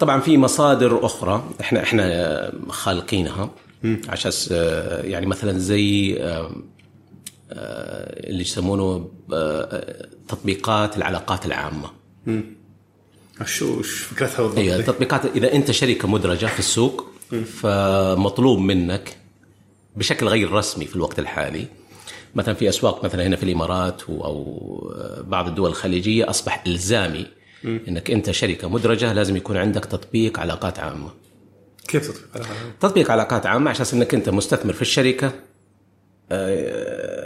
طبعا في مصادر أخرى إحنا إحنا خالقينها عشان يعني مثلا زي اللي يسمونه آه، تطبيقات العلاقات العامة. شو فكرتها بالضبط؟ التطبيقات إذا أنت شركة مدرجة في السوق فمطلوب منك بشكل غير رسمي في الوقت الحالي. مثلا في أسواق مثلا هنا في الإمارات أو بعض الدول الخليجية أصبح إلزامي إنك أنت شركة مدرجة لازم يكون عندك تطبيق علاقات عامة. كيف تطبيق على هذا؟ تطبيق علاقات عامة عشان إنك أنت مستثمر في الشركة. آه،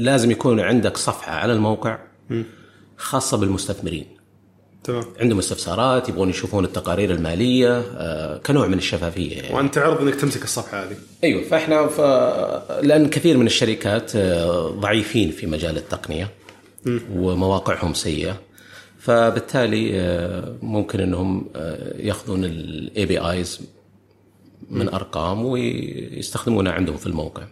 لازم يكون عندك صفحة على الموقع خاصة بالمستثمرين. تمام. عندهم استفسارات يبغون يشوفون التقارير المالية آه، كنوع من الشفافية. يعني. وأنت تعرض إنك تمسك الصفحة هذه. أيوه فإحنا ف... لأن كثير من الشركات آه، ضعيفين في مجال التقنية ومواقعهم سيئة. فبالتالي آه، ممكن إنهم يأخذون ال APIs من أرقام ويستخدمونها عندهم في الموقع.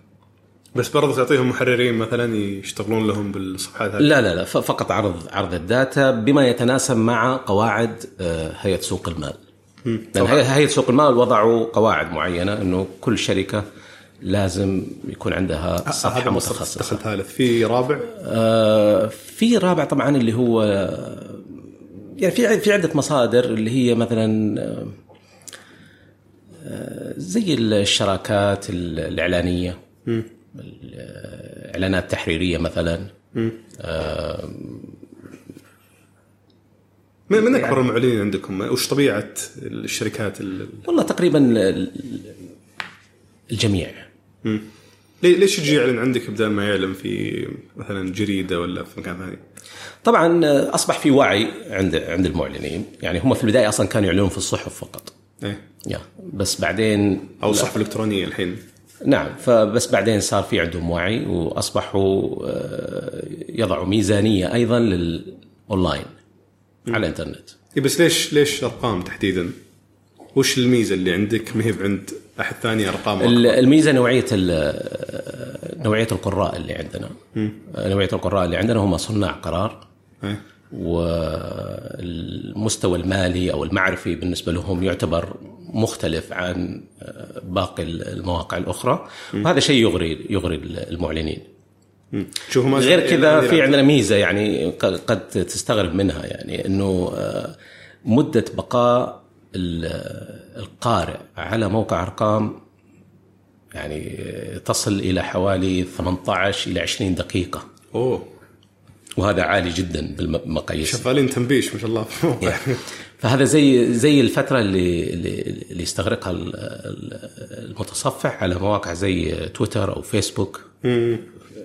بس برضه تعطيهم محررين مثلا يشتغلون لهم بالصفحات هذه؟ لا لا لا فقط عرض عرض الداتا بما يتناسب مع قواعد آه، هيئة سوق المال. لأن هي- هيئة سوق المال وضعوا قواعد معينة إنه كل شركة لازم يكون عندها صفحة متخصصة. دخل ثالث في رابع؟ آه، في رابع طبعا اللي هو يعني في في عدة مصادر اللي هي مثلا آه، آه، زي الشراكات ال- الإعلانية. الإعلانات التحريرية مثلا. آه، من, من يعني اكبر المعلنين عندكم؟ وش طبيعة الشركات ال- ال- والله تقريبا ال- الجميع. ليه- ليش يجي يعلن عندك بدل ما يعلن في مثلا جريدة ولا في مكان ثاني؟ طبعا آه، أصبح في وعي عند عند المعلنين. يعني هم في البداية أصلا كانوا يعلنون في الصحف فقط. إيه. يا بس بعدين أو الصحف الالكترونيه الحين. نعم فبس بعدين صار في عندهم وعي وأصبحوا آه، يضعوا ميزانية أيضا للأونلاين على الإنترنت إيه بس ليش ليش ارقام تحديدا؟ وش الميزة اللي عندك ما هي بعند أحد ثاني أرقام؟ الميزة نوعية نوعية القراء اللي عندنا نوعية القراء اللي عندنا هم صناع قرار إيه. والمستوى المالي أو المعرفي بالنسبة لهم يعتبر مختلف عن آه، باقي المواقع الأخرى. وهذا شيء يغري يغري المعلنين. ما غير كذا في عندنا ميزة يعني قد تستغرب منها يعني إنه آه، مدة بقاء ال- القارئ على موقع أرقام يعني آه، تصل إلى حوالي 18 إلى 20 دقيقة. أوه. وهذا عالي جدا بالمقاييس شغالين تنبيش ما شاء الله. في الموقع *laughs* فهذا زي زي الفترة اللي اللي, اللي يستغرقها ال- ال- المتصفح على مواقع زي تويتر أو فيسبوك.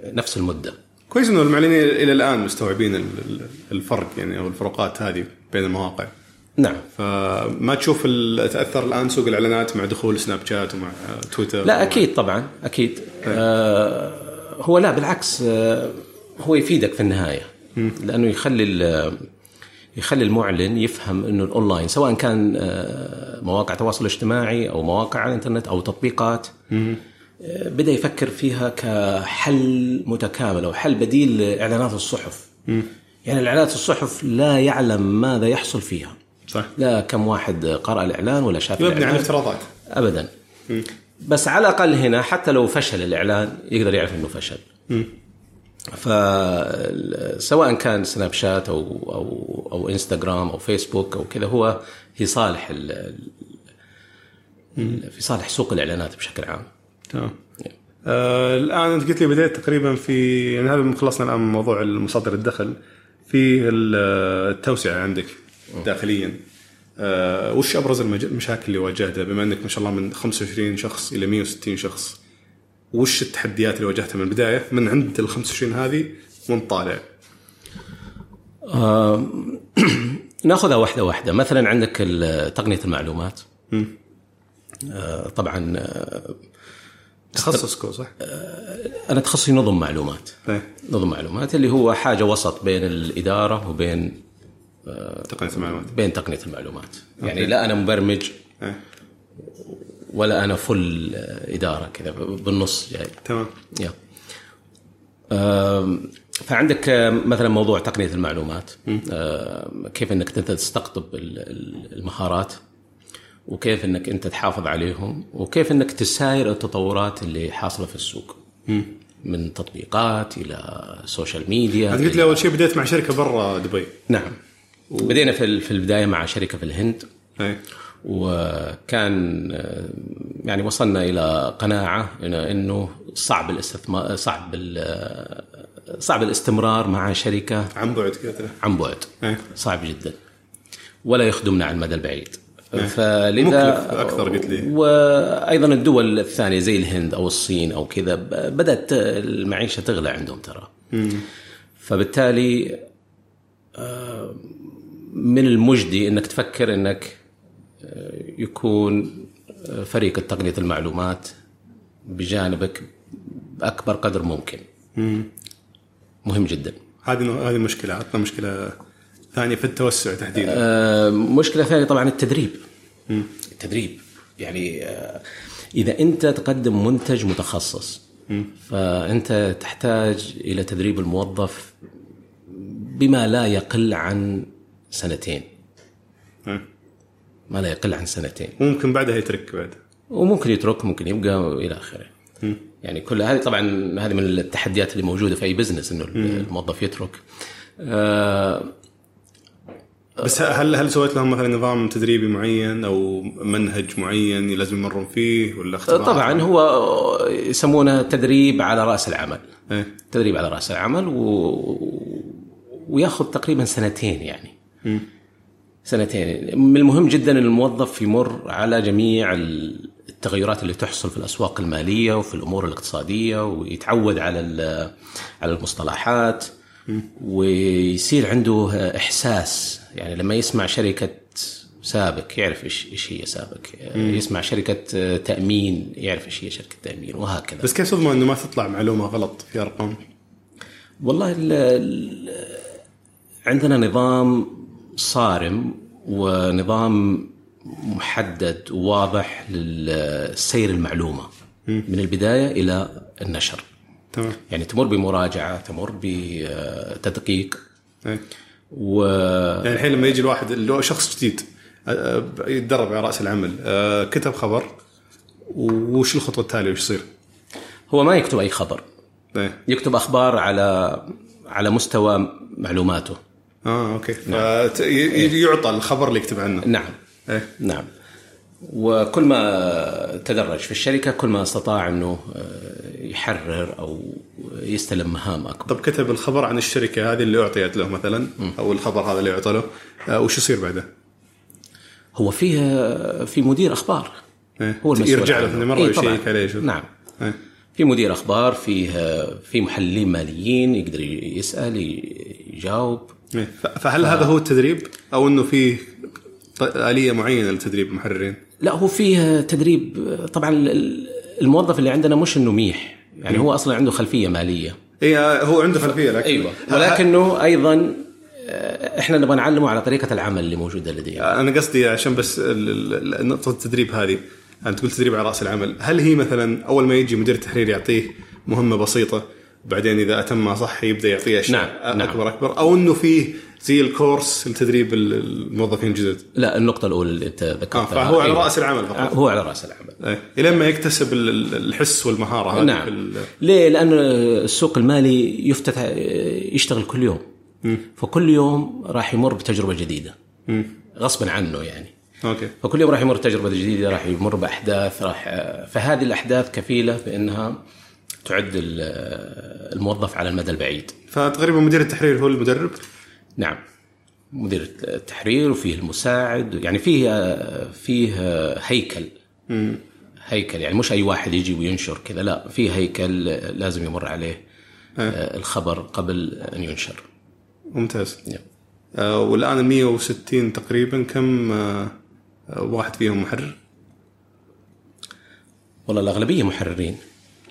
نفس المدة. كويس إنه المعلنين إلى الآن مستوعبين ال- ال- الفرق يعني أو الفروقات هذه بين المواقع. نعم. فما تشوف تأثر الآن سوق الإعلانات مع دخول سناب شات ومع تويتر لا أكيد طبعا أكيد. آه هو لا بالعكس آه هو يفيدك في النهاية. لأنه يخلي يخلي المعلن يفهم إنه الأونلاين سواء كان آه مواقع تواصل اجتماعي أو مواقع على الإنترنت أو تطبيقات آه بدأ يفكر فيها كحل متكامل أو حل بديل لإعلانات الصحف. يعني الاعلانات الصحف لا يعلم ماذا يحصل فيها. صح. لا كم واحد قرأ الإعلان ولا شاف يبني على افتراضات. أبدا. بس على الأقل هنا حتى لو فشل الإعلان يقدر يعرف أنه فشل. فسواء كان سناب شات أو أو أو انستغرام أو فيسبوك أو كذا هو في صالح ال- ال- في صالح سوق الإعلانات بشكل عام. تمام. آه الآن أنت قلت لي بديت تقريبا في يعني هذا خلصنا الآن من موضوع المصادر الدخل. في ال- التوسعة عندك داخليا. آه وش أبرز المشاكل اللي واجهتها؟ بما إنك ما شاء الله من 25 شخص إلى 160 شخص. وش التحديات اللي واجهتها من البداية؟ من عند ال 25 هذه وانت طالع. آه، *clears throat* ناخذها واحدة واحدة. مثلا عندك تقنية المعلومات. آه، طبعا آه، تخصصكم صح؟ أنا تخصصي نظم معلومات. إيه. نظم معلومات اللي هو حاجة وسط بين الإدارة وبين تقنية المعلومات. بين تقنية المعلومات. يعني لا أنا مبرمج إيه. ولا أنا فل إدارة كذا بالنص جاي. تمام. يا. فعندك مثلا موضوع تقنية المعلومات. كيف إنك أنت تستقطب ال- ال- المهارات وكيف إنك أنت تحافظ عليهم وكيف إنك تساير التطورات اللي حاصلة في السوق. من تطبيقات إلى social media انت قلت لي أول شيء بديت مع شركة برا دبي. نعم. بدينا في في البداية مع شركة في الهند. إيه وكان يعني وصلنا إلى قناعة إنه صعب الاستثمار صعب صعب الاستمرار مع شركة عن بعد كذا عن بعد. إيه. صعب جدا. ولا يخدمنا على المدى البعيد. فلذا مكلف أكثر قلت لي. وأيضا الدول الثانية زي الهند أو الصين أو كذا بدأت المعيشة تغلى عندهم ترى. فبالتالي آه، من المجدي إنك تفكر إنك يكون فريق تقنيه المعلومات بجانبك بأكبر قدر ممكن. مهم جدا. هذه هذه مشكلة. عطنا مشكلة ثانية في التوسع تحديدا. آه، مشكلة ثانية طبعا التدريب. التدريب. يعني آه، إذا أنت تقدم منتج متخصص فأنت تحتاج إلى تدريب الموظف بما لا يقل عن سنتين. ما لا يقل عن سنتين. ممكن بعدها يترك بعد. وممكن يترك ممكن يبقى والى آخره. يعني كل هذه طبعا هذه من التحديات اللي موجودة في أي بزنس إنه الموظف يترك. آه بس هل هل سويت لهم مثلا نظام تدريبي معين أو منهج معين لازم يمرون فيه ولا اختبارات؟ طبعا هو يسمونه تدريب على رأس العمل. إيه. تدريب على رأس العمل و... وياخذ تقريبا سنتين يعني. سنتين. من المهم جدا إن الموظف يمر على جميع التغيرات اللي تحصل في الأسواق المالية وفي الأمور الاقتصادية ويتعود على على المصطلحات ويصير عنده إحساس. يعني لما يسمع شركة سابك يعرف إيش إيش هي سابك يسمع شركة تأمين يعرف إيش هي شركة تأمين وهكذا. بس كيف تضمن إنه ما تطلع معلومة غلط في أرقام؟ والله ال ال عندنا نظام صارم ونظام محدد وواضح لسير المعلومة من البداية إلى النشر. تمام. يعني تمر بمراجعة تمر بتدقيق إيه. و يعني الحين لما يجي الواحد اللي هو شخص جديد أه، أه، يتدرب على رأس العمل كتب خبر وش الخطوة التالية؟ وش يصير؟ هو ما يكتب أي خبر. إيه. يكتب أخبار على على مستوى معلوماته. آه أوكي فيعطى الخبر اللي يكتب عنه نعم إيه نعم وكل ما تدرج في الشركة كل ما استطاع إنه آه، يحرر أو يستلم مهام أكبر طب كتب الخبر عن الشركة هذه اللي أعطيت له مثلا أو الخبر هذا اللي أعطى له أه، وش يصير بعده؟ هو فيه في مدير أخبار إيه. هو المسؤول يرجع له. ثاني مرة إيه، طبعاً. عليه. نعم إيه. في مدير أخبار فيه في محللين ماليين يقدر يسأل يجاوب إيه. فهل هذا هو التدريب أو إنه في آلية معينة لتدريب المحررين؟ لا هو فيه تدريب. طبعا ال- الموظف اللي عندنا مش إنه ميح. يعني هو أصلا عنده خلفية مالية. اي آه، هو عنده خلفية لكن أيوه. ولكنه أيضا آه، إحنا نبغى نعلمه على طريقة العمل اللي موجودة لديه. أنا قصدي عشان بس نقطة التدريب هذه. أنت قلت تدريب على رأس العمل. هل هي مثلا أول ما يجي مدير تحرير يعطيه مهمة بسيطة بعدين إذا اتمها صح يبدأ يعطيه أشياء نعم، نعم. أكبر أكبر أو إنه فيه زي الكورس لتدريب الموظفين الجدد. لا النقطة الأولى اللي أنت آه ذكرتها فهو على أيوة. رأس العمل فقط. هو على رأس العمل. إيه. الين ما يكتسب ال- ال- الحس والمهارة نعم. ال- ليه؟ لأن السوق المالي يفتتح يشتغل كل يوم. فكل يوم راح يمر بتجربة جديدة. غصبا عنه يعني. أوكي. فكل يوم راح يمر بتجربة جديدة راح يمر بأحداث راح فهذه الأحداث كفيلة بأنها تعد ال- الموظف على المدى البعيد. فتقريبا مدير التحرير هو المدرب؟ نعم. مدير التحرير وفيه المساعد يعني فيه فيه هيكل. هيكل يعني مش أي واحد يجي وينشر كذا لا في هيكل لازم يمر عليه آه، الخبر قبل أن ينشر. ممتاز. نعم. آه والآن ال 160 تقريبا كم آه، واحد فيهم محرر؟ والله الأغلبية محررين.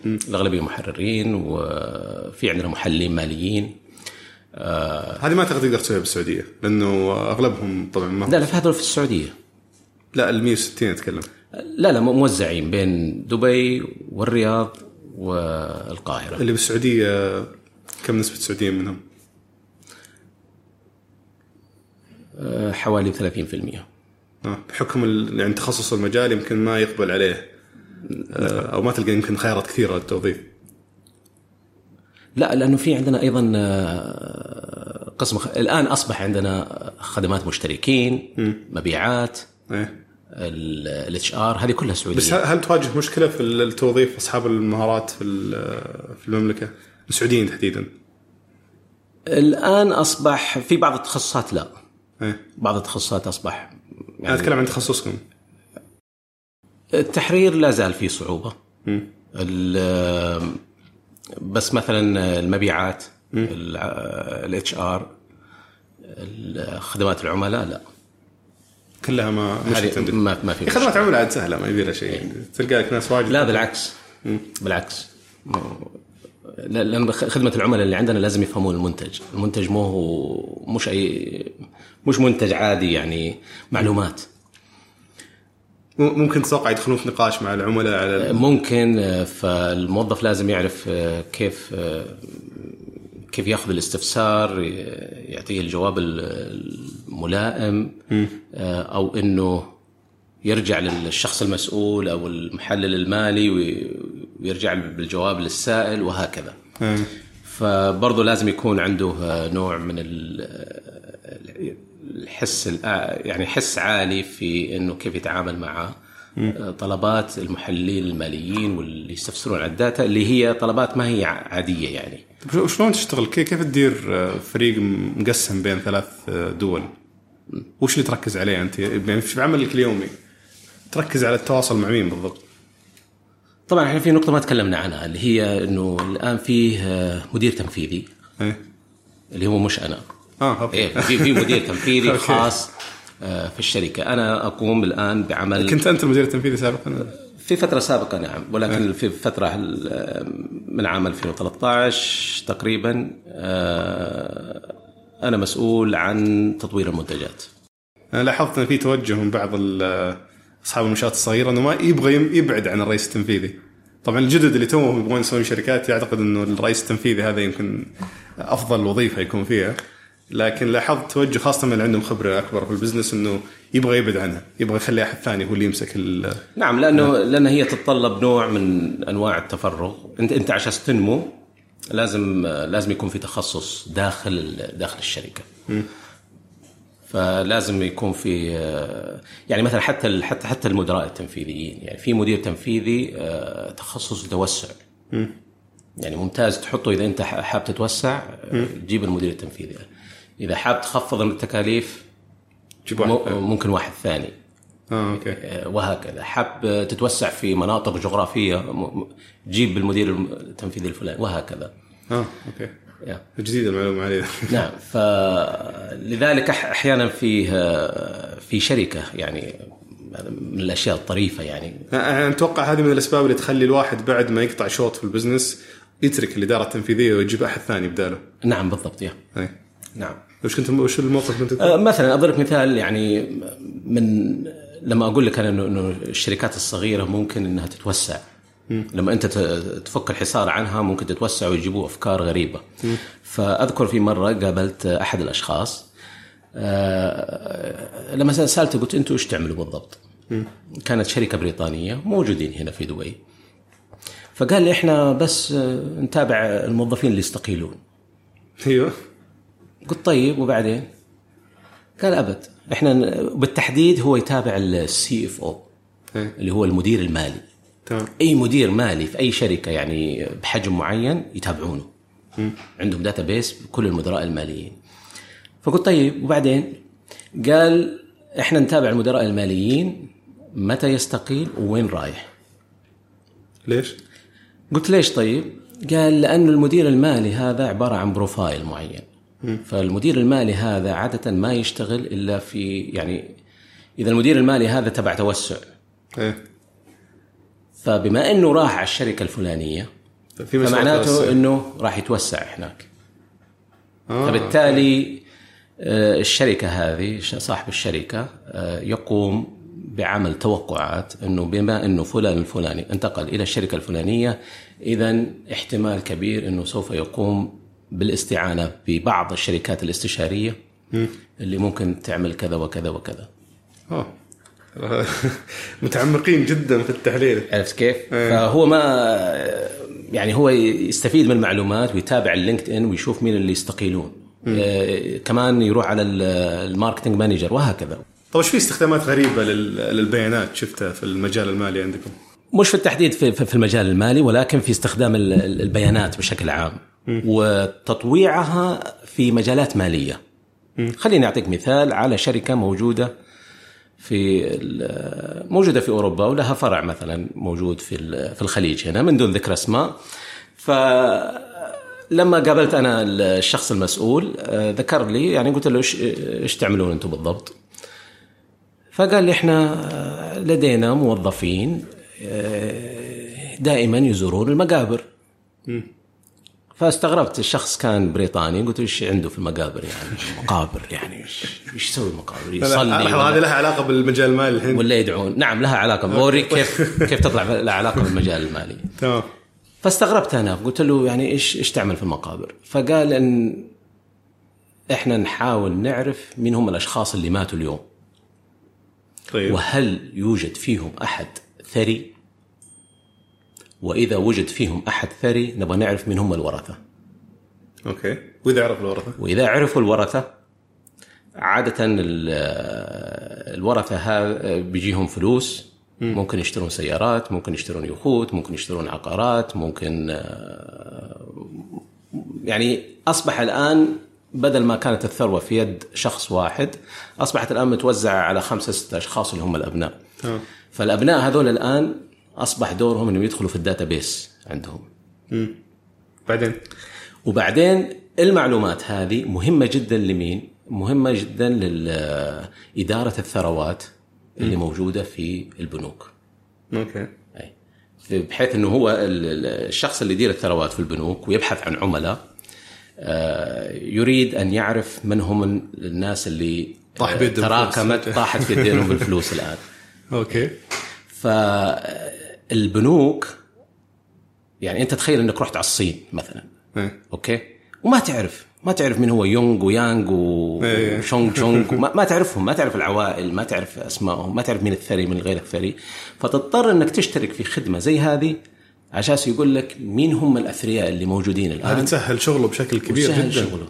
الأغلبية محررين وفي عندنا محللين ماليين. هذه ما تقدر تقدر تسويها بالسعودية لأنه أغلبهم طبعا ما لا لا في هذول في السعودية. لا ال 160 أتكلم. لا لا موزعين بين دبي والرياض والقاهرة. اللي بالسعودية كم نسبة السعوديين منهم؟ آه، حوالي 30% آه بحكم يعني تخصص المجال يمكن ما يقبل عليه. آه أو ما تلقى يمكن خيارات كثيرة للتوظيف لا لأنه في عندنا أيضا آه، قسم خ... الآن أصبح عندنا خدمات مشتركين مبيعات إيه. الاتش آر هذه كلها سعودية بس هل تواجه مشكلة في التوظيف أصحاب المهارات في في المملكة؟ السعوديين تحديدا الآن أصبح في بعض التخصصات لا إيه. بعض التخصصات أصبح أنا يعني أتكلم عن تخصصكم التحرير لا زال فيه صعوبة. بس مثلا المبيعات ال HR خدمات العملاء لا. كلها ما ما ما في خدمات عملاء سهلة ما يبي شيء. يعني تلقى لك ناس واجد. لا بالعكس. بالعكس. لا- لأن خدمة العملاء اللي عندنا لازم يفهمون المنتج. المنتج مو هو مش أي مش منتج عادي يعني معلومات. ممكن تتوقع يدخلون في نقاش مع العملاء على ممكن آه، فالموظف لازم يعرف آه، كيف آه، كيف ياخذ الاستفسار يعطيه الجواب ال- الملائم أو إنه يرجع للشخص المسؤول أو المحلل المالي وي- ويرجع بالجواب للسائل وهكذا. فبرضه لازم يكون عنده نوع من ال- الحس الآ- يعني حس عالي في إنه كيف يتعامل مع آه، طلبات المحللين الماليين واللي يستفسرون على ال data اللي هي طلبات ما هي عادية يعني. شلون تشتغل؟ كيف تدير آه، فريق مقسم بين ثلاث آه، دول؟ وش اللي تركز عليه أنت؟ يعني في عملك اليومي تركز على التواصل مع مين بالضبط؟ طبعا إحنا في نقطة ما تكلمنا عنها اللي هي إنه الآن فيه آه، مدير تنفيذي. إيه. اللي هو مش أنا. آه أوكي. إيه في في مدير تنفيذي. *laughs* خاص آه، في الشركة. أنا أقوم الآن بعمل كنت أنت المدير التنفيذي سابقا؟ في فترة سابقة نعم. ولكن في فترة من عام 2013 تقريبا آه، أنا مسؤول عن تطوير المنتجات. أنا لاحظت إن في توجه من بعض أصحاب المنشآت الصغيرة إنه ما يبغى يبعد عن الرئيس التنفيذي. طبعا الجدد اللي توهم يبغون يسوون شركات يعتقد إنه الرئيس التنفيذي هذا يمكن أفضل وظيفة يكون فيها. لكن لاحظت توجه خاصة من اللي عندهم خبرة أكبر في البزنس إنه يبغى يبعد عنها يبغى يخلي أحد ثاني هو اللي يمسك ال- نعم لأنه لأن هي تتطلب نوع من أنواع التفرغ. أنت أنت عشان تنمو لازم لازم يكون في تخصص داخل داخل الشركة. فلازم يكون في يعني مثلا حتى حتى حتى المدراء التنفيذيين يعني في مدير تنفيذي آه، تخصص توسع. يعني ممتاز تحطه إذا أنت حاب تتوسع آه، جيب المدير التنفيذي. إذا حاب تخفض من التكاليف جيب واحد ممكن واحد ثاني. آه أوكي. آه، وهكذا. حاب تتوسع في مناطق جغرافية جيب المدير التنفيذي الفلاني وهكذا. آه أوكي. yeah. جديده المعلومة علي *laughs* نعم. فلذلك أحيانا في في شركة يعني من الأشياء الطريفة يعني. أنا أتوقع هذه من الأسباب اللي تخلي الواحد بعد ما يقطع شوط في ال business يترك الإدارة التنفيذية ويجيب أحد ثاني بداله. نعم بالضبط yeah. أي. نعم. وش كنت وش الموقف كنت آه، مثلا أضرب مثال يعني من لما أقول لك أنا انه الشركات الصغيرة ممكن إنها تتوسع. لما أنت تفك الحصار عنها ممكن تتوسع ويجيبوا أفكار غريبة. فأذكر في مرة قابلت أحد الأشخاص آه، لما سألته قلت أنتم إيش تعملوا بالضبط؟ كانت شركة بريطانية موجودين هنا في دبي. فقال لي إحنا بس آه، نتابع الموظفين اللي يستقيلون. أيوه. قلت طيب وبعدين؟ قال أبد. إحنا بالتحديد هو يتابع ال CFO. اللي هو المدير المالي. تمام. أي مدير مالي في أي شركة يعني بحجم معين يتابعونه. عندهم database بكل المدراء الماليين. فقلت طيب وبعدين؟ قال إحنا نتابع المدراء الماليين متى يستقيل ووين رايح. ليش؟ قلت ليش طيب؟ قال لأنه المدير المالي هذا عبارة عن بروفايل معين. فالمدير المالي هذا عادة ما يشتغل إلا في يعني إذا المدير المالي هذا تبع توسع إيه فبما أنه راح على الشركة الفلانية في مشروع فمعناته توسع. أنه راح يتوسع هناك آه. فبالتالي آه، الشركة هذه صاحب الشركة آه، يقوم بعمل توقعات إنه بما إنه فلان الفلاني انتقل إلى الشركة الفلانية اذا احتمال كبير إنه سوف يقوم بالاستعانة ببعض الشركات الاستشارية اللي ممكن تعمل كذا وكذا وكذا. آه. *laughs* متعمقين جدا في التحليل. عرفت كيف؟ فهو ما يعني هو يستفيد من المعلومات ويتابع ال LinkedIn ويشوف مين اللي يستقيلون. آه، كمان يروح على ال- ال marketing manager وهكذا. طيب إيش في استخدامات غريبة لل- للبيانات شفتها في المجال المالي عندكم؟ مش في التحديد في, في المجال المالي ولكن في استخدام ال- ال- البيانات بشكل عام. وتطويعها في مجالات مالية. خليني أعطيك مثال على شركة موجودة في موجودة في أوروبا ولها فرع مثلا موجود في في الخليج هنا من دون ذكر أسماء. فلما قابلت أنا الشخص المسؤول آه، ذكر لي يعني قلت له إيش إيش تعملون أنتم بالضبط؟ فقال لي إحنا لدينا موظفين آه، دائما يزورون المقابر. فاستغربت الشخص كان بريطاني قلت إيش عنده في المقابر يعني؟ مقابر يعني إيش يسوي المقابر؟ يصلي هذه لها علاقة بالمجال المالي الحين. ولا يدعون. نعم لها علاقة. بوريك كيف كيف تطلع لها علاقة بالمجال المالي. تمام. فاستغربت أنا قلت له يعني إيش إيش تعمل في المقابر؟ فقال إن إحنا نحاول نعرف مين هم الأشخاص اللي ماتوا اليوم. طيب. وهل يوجد فيهم أحد ثري؟ وإذا وجد فيهم أحد ثري نبغى نعرف مين هم الورثة. okay. وإذا عرف الورثة؟ وإذا عرفوا الورثة عادة ال- الورثة هذا بيجيهم فلوس ممكن يشترون سيارات ممكن يشترون يخوت ممكن يشترون عقارات ممكن آه، يعني أصبح الآن بدل ما كانت الثروة في يد شخص واحد أصبحت الآن متوزعة على خمسة ستة أشخاص اللي هم الأبناء. آه. فالأبناء هذول الآن أصبح دورهم انهم يدخلوا في ال database عندهم بعدين؟ وبعدين المعلومات هذه مهمة جدا لمين؟ مهمة جدا لإدارة الثروات اللي موجودة في البنوك. okay. أي. بحيث إنه هو ال- ال- الشخص اللي يدير الثروات في البنوك ويبحث عن عملاء آه، يريد أن يعرف من هم الناس اللي طاح آه، بيدهم تراكمت. طاحت في بالفلوس *laughs* الآن. okay. فالبنوك يعني أنت تخيل إنك رحت على الصين مثلا إيه. okay وما تعرف ما تعرف مين هو يونغ ويانغ إيه. وشونغ شونغ *laughs* ما, ما تعرفهم ما تعرف العوائل ما تعرف أسمائهم ما تعرف مين الثري من غير الثري فتضطر إنك تشترك في خدمة زي هذه عشان يقول لك مين هم الأثرياء اللي موجودين هذه الان تسهل شغله بشكل كبير جدا شغله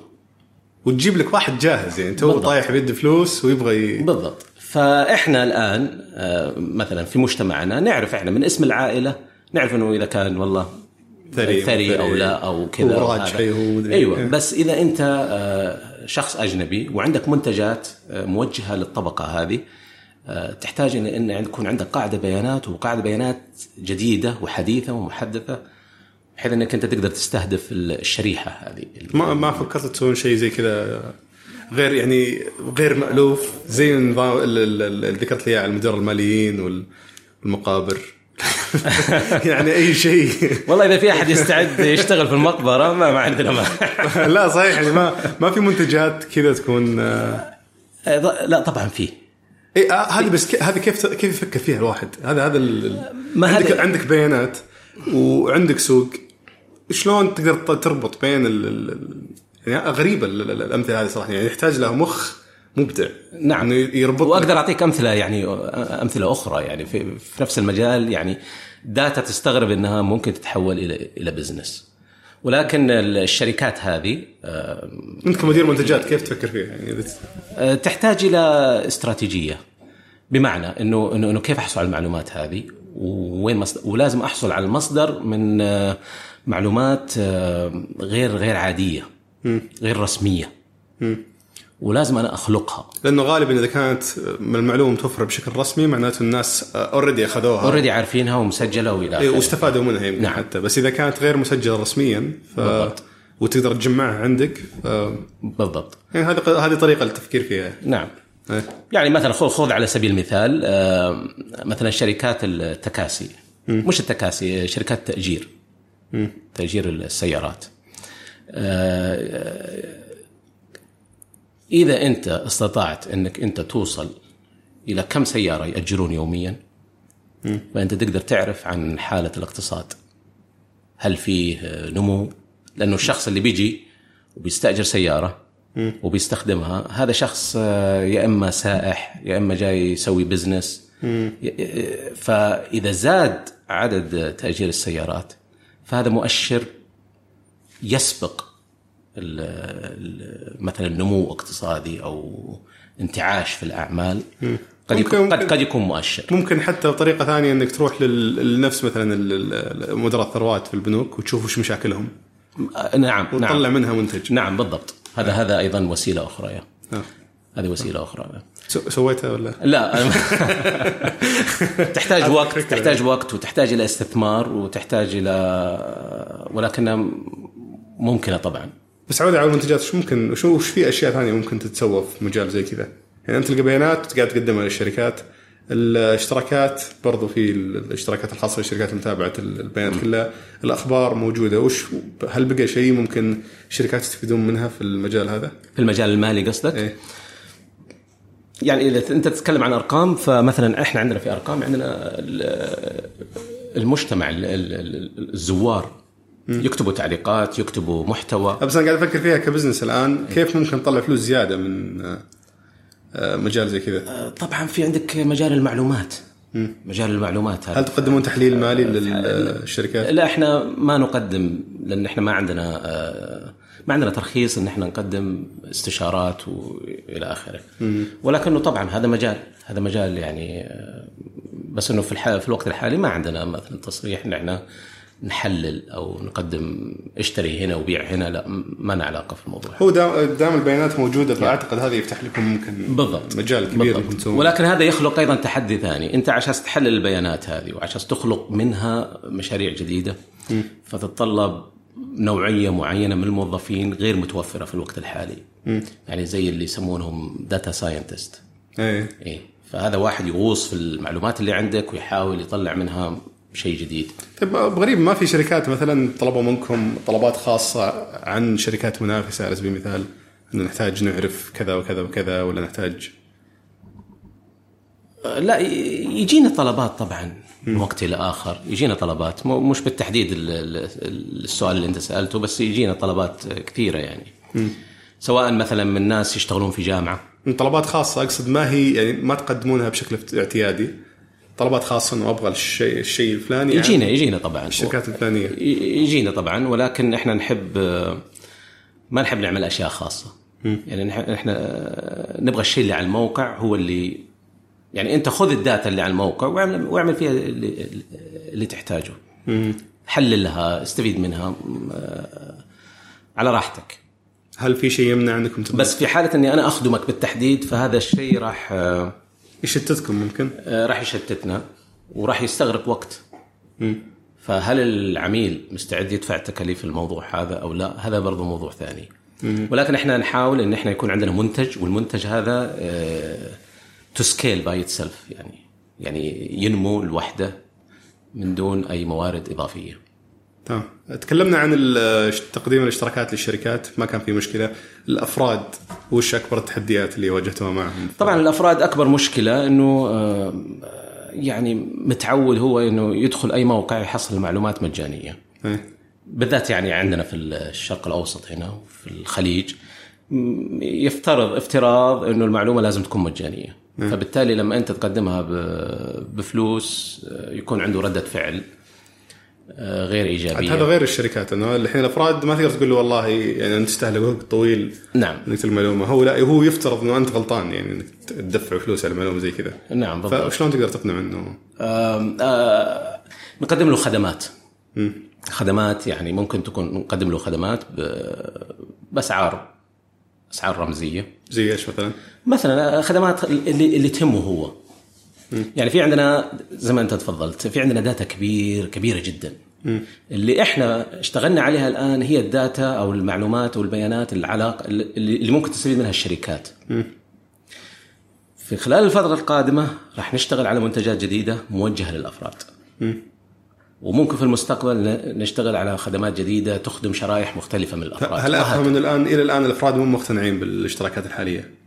وتجيب لك واحد جاهز يعني تو. طايح بيد فلوس ويبغى ي... بالضبط فإحنا الآن آه، مثلا في مجتمعنا نعرف إحنا من اسم العائلة نعرف إنه إذا كان والله ثري ثري أو. لا أو كذا مدري أيوه إيه. بس إذا أنت آه، شخص أجنبي وعندك منتجات آه، موجهة للطبقة هذه تحتاج ان يكون عندك قاعدة بيانات وقاعدة بيانات جديدة وحديثة ومحدثة بحيث إنك أنت تقدر تستهدف الشريحة هذه ما ما فكرت تسوون شيء زي كذا غير يعني غير مألوف زي النظام ال- ال- ال- اللي ذكرت لي على المدراء الماليين وال- والمقابر. *laughs* يعني أي شيء. والله إذا في أحد يستعد يشتغل في المقبرة ما, ما عندنا مانع *laughs* لا صحيح يعني ما ما في منتجات كذا تكون آه، آه، لا طبعا فيه اي آه، هذه بس هذه كيف كيف يفكر فيها الواحد؟ هذا هذا ما عندك عندك بيانات وعندك سوق شلون تقدر تربط بين يعني غريبة ال- ال- الأمثلة هذه صراحة يعني يحتاج له مخ مبدع. نعم. إنه يربط وأقدر أعطيك أمثلة يعني أمثلة أخرى يعني في, في نفس المجال يعني data تستغرب إنها ممكن تتحول إلى إلى business ولكن الشركات هذه آه، أنت كمدير منتجات كيف تفكر فيها؟ يعني آه، تحتاج إلى استراتيجية. بمعنى انه انه كيف أحصل على المعلومات هذه؟ وين مصدر ولازم أحصل على المصدر من آه، معلومات غير غير عادية. غير رسمية. ولازم أنا أخلقها. لأنه غالبا إذا كانت من المعلومه متوفره بشكل رسمي معناته الناس already أخذوها. already عارفينها ومسجلة وإلى إيه، آخره. واستفادوا منها يمكن نعم. حتى. بس إذا كانت غير مسجلة رسميا ف... بالضبط. وتقدر تجمعها عندك ف... بالضبط. يعني هذه هذه طريقة للتفكير فيها. نعم. إيه. يعني مثلا خذ خذ على سبيل المثال آه، مثلا شركات التكاسي. مش التكاسي شركات تأجير. تأجير السيارات. إذا أنت استطعت أنك أنت توصل إلى كم سيارة يأجرون يوميا؟ فانت تقدر تعرف عن حالة الاقتصاد. هل فيه آه، نمو؟ لأنه الشخص اللي بيجي وبيستأجر سيارة وبيستخدمها هذا شخص آه، يا إما سائح يا إما جاي يسوي بزنس فإذا زاد عدد تأجير السيارات فهذا مؤشر يسبق ال- ال- مثلا نمو اقتصادي أو انتعاش في الأعمال قد ممكن- يكون قد. قد يكون مؤشر ممكن حتى بطريقه ثانية إنك تروح لنفس مثلا مدراء الثروات في البنوك وتشوف وش مشاكلهم آه، نعم وتطلع نعم منها منتج نعم بالضبط هذا هذا أيضا وسيلة أخرى يا. آه. هذه وسيلة أخرى سو- سويتها ولا؟ لا *laughs* تحتاج وقت. تحتاج وقت وتحتاج إلى استثمار وتحتاج إلى ولكنها ممكنة طبعا. بس عودة على المنتجات وش ممكن وش وش في أشياء ثانية ممكن تتسوى في مجال زي كذا؟ يعني أنت تلقى بيانات قاعد تقدمها للشركات الاشتراكات برضو في الاشتراكات الخاصة بشركات متابعة البيانات كلها الأخبار موجودة. وش هل بقى شيء ممكن الشركات يستفيدون منها في المجال هذا؟ في المجال المالي قصدك؟ إيه. يعني إذا أنت تتكلم عن أرقام فمثلا إحنا عندنا في أرقام عندنا ال- المجتمع ال- ال- الزوار. يكتبوا تعليقات يكتبوا محتوى. بس أنا قاعد أفكر فيها كبزنس الآن. كيف ممكن نطلع فلوس زيادة من آه، آه، مجال زي كذا؟ طبعا في عندك مجال المعلومات. مجال المعلومات هذا. هل تقدمون تحليل مالي للشركات؟ لا إحنا ما نقدم لأن إحنا ما عندنا آه، ما عندنا ترخيص إن إحنا نقدم استشارات وإلى آخره. ولكنه طبعا هذا مجال هذا مجال يعني آه، بس إنه في. في الوقت الحالي ما عندنا مثلا تصريح. ان إحنا نحلل أو نقدم اشتري هنا وبيع هنا لا ما لنا علاقة في الموضوع. هو دام دام البيانات موجودة فأعتقد هذا يفتح لكم ممكن بالضبط. مجال كبير بالضبط. ولكن هذا يخلق أيضا تحدي ثاني. أنت عشان تحلل البيانات هذه وعشان تخلق منها مشاريع جديدة فتتطلب نوعية معينة من الموظفين غير متوفرة في الوقت الحالي. يعني زي اللي يسمونهم data scientist إيه. إيه. فهذا واحد يغوص في المعلومات اللي عندك ويحاول يطلع منها شيء جديد. طيب غريب ما في شركات مثلا طلبوا منكم طلبات خاصة عن شركات منافسة على سبيل المثال إنه نحتاج نعرف كذا وكذا وكذا ولا نحتاج؟ لا يجينا طلبات طبعا من وقت إلى آخر. يجينا طلبات. مش بالتحديد ال- ال- السؤال اللي أنت سألته بس يجينا طلبات كثيرة يعني. سواء مثلا من ناس يشتغلون في جامعة. طلبات خاصة أقصد ما هي يعني ما تقدمونها بشكل اعتيادي. طلبات خاصة إنه أبغى الشيء الشيء الفلاني. يجينا يجينا طبعا. الشركات الفلانية. يجينا طبعا ولكن إحنا نحب ما نحب نعمل أشياء خاصة. يعني نح- إحنا نبغى الشيء اللي على الموقع هو اللي يعني أنت خذ الداتا اللي على الموقع واعمل واعمل فيها اللي, اللي تحتاجه. حللها استفيد منها على راحتك. هل في شيء يمنع إنكم بس في حالة إني أنا أخدمك بالتحديد فهذا الشيء راح يشتتكم ممكن؟ آه، راح يشتتنا وراح يستغرق وقت. فهل العميل مستعد يدفع تكاليف الموضوع هذا أو لا؟ هذا برضو موضوع ثاني. ولكن إحنا نحاول إن إحنا يكون عندنا منتج والمنتج هذا to scale by self يعني يعني ينمو لوحده من دون أي موارد إضافية. تمام. تكلمنا عن تقديم الاشتراكات للشركات ما كان في مشكلة. الأفراد وش أكبر التحديات اللي واجهتوها معهم؟ طبعا الأفراد أكبر مشكلة إنه آه، يعني متعود هو إنه يدخل أي موقع يحصل معلومات مجانية. إيه. بالذات يعني عندنا في الشرق الأوسط هنا في الخليج يفترض افتراض إنه المعلومة لازم تكون مجانية. فبالتالي لما أنت تقدمها بفلوس آه، يكون عنده ردة فعل. غير عاد ايجابيه هذا غير الشركات إنه الحين الأفراد ما تقدر تقول له والله يعني أنت تستهلك وقت طويل نعم. إنك المعلومه هو لا هو يفترض إنه أنت غلطان يعني إنك تدفع فلوس على معلومه زي كذا. نعم بالضبط. فشلون تقدر تقنع إنه؟ آه، نقدم له خدمات. خدمات يعني ممكن تكون نقدم له خدمات بأسعار أسعار رمزية. زي إيش مثلا؟ مثلا خدمات اللي اللي تهمه هو. يعني في عندنا زي ما انت تفضلت في عندنا data كبير كبيرة جدا اللي إحنا اشتغلنا عليها الآن هي ال data أو المعلومات والبيانات العلاقه اللي, اللي ممكن تستفيد منها الشركات في خلال الفترة القادمة راح نشتغل على منتجات جديدة موجهة للأفراد وممكن في المستقبل نشتغل على خدمات جديدة تخدم شرائح مختلفة من الأفراد هل. أفهم انه الآن إلى الآن الأفراد مو مقتنعين بالاشتراكات الحالية؟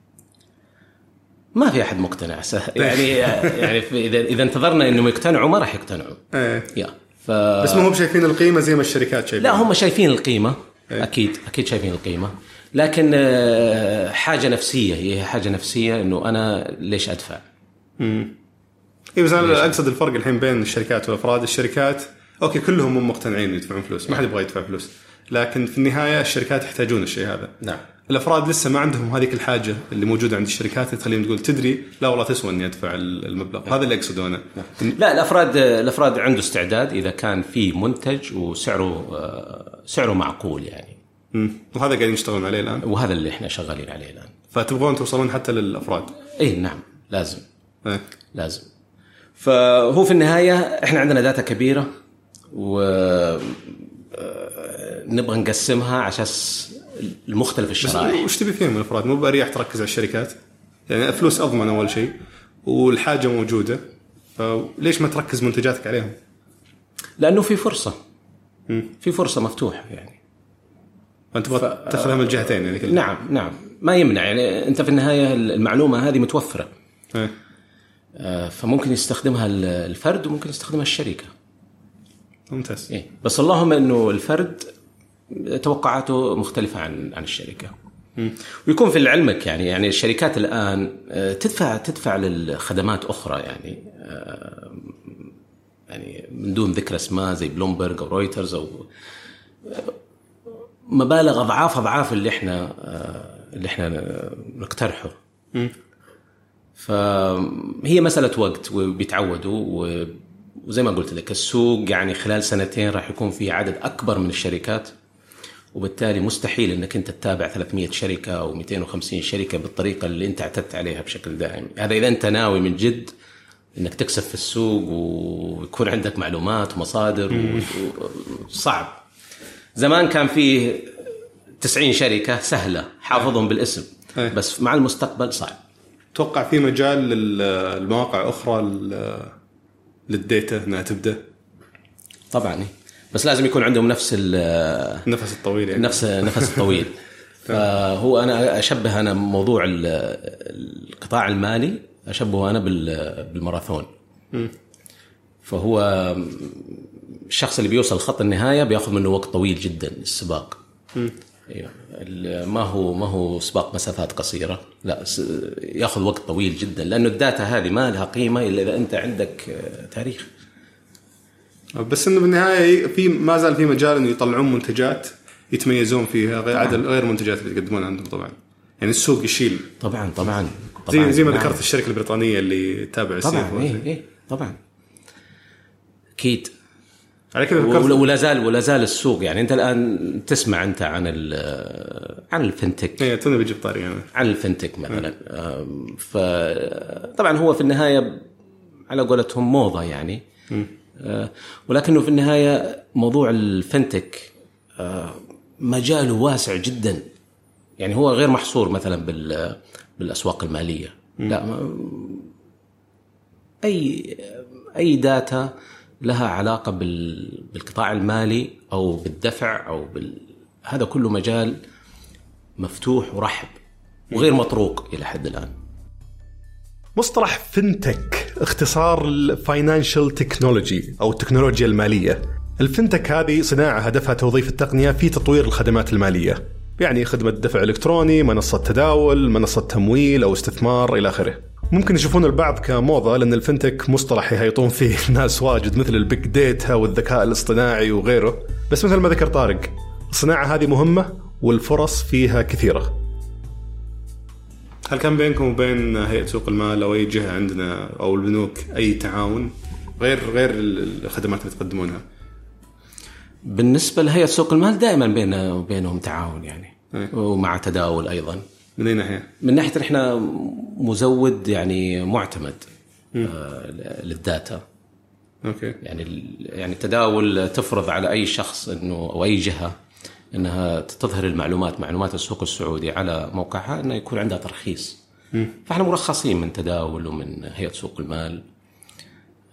ما في أحد مقتنع يعني يعني إذا إذا انتظرنا انهم يقتنعوا ما راح يقتنعوا. إيه. يا ف بس ما هم شايفين القيمة زي ما الشركات شايفين لا هم شايفين القيمة. أكيد أكيد شايفين القيمة. لكن آه، حاجة نفسية هي حاجة نفسية إنه أنا ليش أدفع؟ اي بس أنا أقصد الفرق الحين بين الشركات والأفراد، الشركات أوكي كلهم مو مقتنعين يدفعون فلوس، ما حد يبغى يدفع فلوس، لكن في النهاية الشركات يحتاجون الشيء هذا. نعم. الأفراد لسه ما عندهم هذيك الحاجة اللي موجودة عند الشركات اللي تخليهم تقول تدري لا والله تسوى إني أدفع المبلغ، هذا اللي أقصده أنا. لا الأفراد الأفراد عنده استعداد إذا كان في منتج وسعره آه، سعره معقول يعني. وهذا قاعدين يشتغلون عليه الآن، وهذا اللي إحنا شغالين عليه الآن. فتبغون توصلون حتى للأفراد. اي نعم لازم إيه. لازم فهو في النهاية إحنا عندنا داتا كبيرة و آه، نبغى نقسمها على المختلف بس الشرائح وش تبي فيهم الأفراد؟ مو بأريح تركز على الشركات؟ يعني الفلوس أضمن أول شيء والحاجة موجودة فليش ما تركز منتجاتك عليهم؟ لأنه في فرصة في فرصة مفتوحة يعني فأنت تبغى تاخذها من الجهتين يعني كلها. نعم نعم ما يمنع يعني أنت في النهاية المعلومة هذه متوفرة إيه. آه، فممكن يستخدمها الفرد وممكن يستخدمها الشركة ممتاز إيه. بس اللهم إنه الفرد توقعاته مختلفة عن عن الشركة. ويكون في علمك يعني يعني الشركات الآن آه، تدفع تدفع للخدمات أخرى يعني آه، يعني من دون ذكر أسماء زي بلومبرج أو رويترز أو آه، مبالغ اضعاف أضعاف اللي إحنا اللي إحنا نقترحه. فهي مسألة وقت وبيتعودوا وزي ما قلت لك السوق يعني خلال سنتين راح يكون في عدد أكبر من الشركات. وبالتالي مستحيل إنك أنت تتابع 300 شركة أو 250 شركة بالطريقة اللي أنت اعتدت عليها بشكل دائم، هذا إذا أنت ناوي من جد إنك تكسب في السوق ويكون عندك معلومات ومصادر صعب. زمان كان فيه 90 شركة سهلة حافظهم بالاسم أي. بس مع المستقبل صعب. توقع في مجال للمواقع أخرى لل- للديتا إنها تبدأ طبعا إيه. بس لازم يكون عندهم نفس ال- النفس الطويل يعني. نفس نفس الطويل. *laughs* فهو أنا أشبه أنا موضوع ال- القطاع المالي أشبهه أنا بال- بالماراثون. فهو الشخص اللي بيوصل خط النهاية بياخذ منه وقت طويل جدا السباق. أيوه. ما هو ما هو سباق مسافات قصيرة. لا ياخذ وقت طويل جدا لأنه الداتا هذه ما لها قيمة إلا إذا أنت عندك تاريخ. بس إنه بالنهاية في ما زال في مجال إنه يطلعون منتجات يتميزون فيها غير عدد غير المنتجات اللي يقدمونها عندهم طبعا. يعني السوق يشيل. طبعا طبعا. زي طبعاً. زي ما نعم. ذكرت الشركة البريطانية اللي تتابع طبعا السيف إيه إيه طبعا. أكيد. على كذا ولا زال ولا زال السوق يعني أنت الآن تسمع أنت عن ال- عن الفنتك. إيه تونا بجيب طاري أنا عن الفنتك مثلا. فطبعا هو في النهاية على قولتهم موضة يعني. أه، ولكنه في النهاية موضوع الفنتك أه، مجاله واسع جدا. يعني هو غير محصور مثلا بال بالأسواق المالية. لا أي أي data لها علاقة بال... بالقطاع المالي أو بالدفع أو بال... هذا كله مجال مفتوح ورحب وغير مطروق إلى حد الآن. مصطلح fintech اختصار ال financial technology أو التكنولوجيا المالية. ال fintech هذه صناعة هدفها توظيف التقنية في تطوير الخدمات المالية. يعني خدمة دفع إلكتروني، منصة تداول، منصة تمويل أو استثمار إلى آخره. ممكن يشوفون البعض كموضة لأن الفنتك مصطلح يهيطون فيه *laughs* الناس واجد مثل البيج ديتا والذكاء الاصطناعي وغيره، بس مثل ما ذكر طارق الصناعة هذه مهمة والفرص فيها كثيرة. هل كان بينكم وبين هيئة سوق المال أو أي جهة عندنا أو البنوك أي تعاون غير غير الخدمات اللي تقدمونها؟ بالنسبة لهيئة سوق المال دائما بيننا وبينهم تعاون يعني أي. ومع تداول أيضا من أي ناحية؟ من ناحية إحنا مزود يعني معتمد آه، لل data okay يعني يعني التداول تفرض على أي شخص إنه أو أي جهة إنها تظهر المعلومات معلومات السوق السعودي على موقعها إنه يكون عندها ترخيص. فإحنا مرخصين من تداول ومن هيئة سوق المال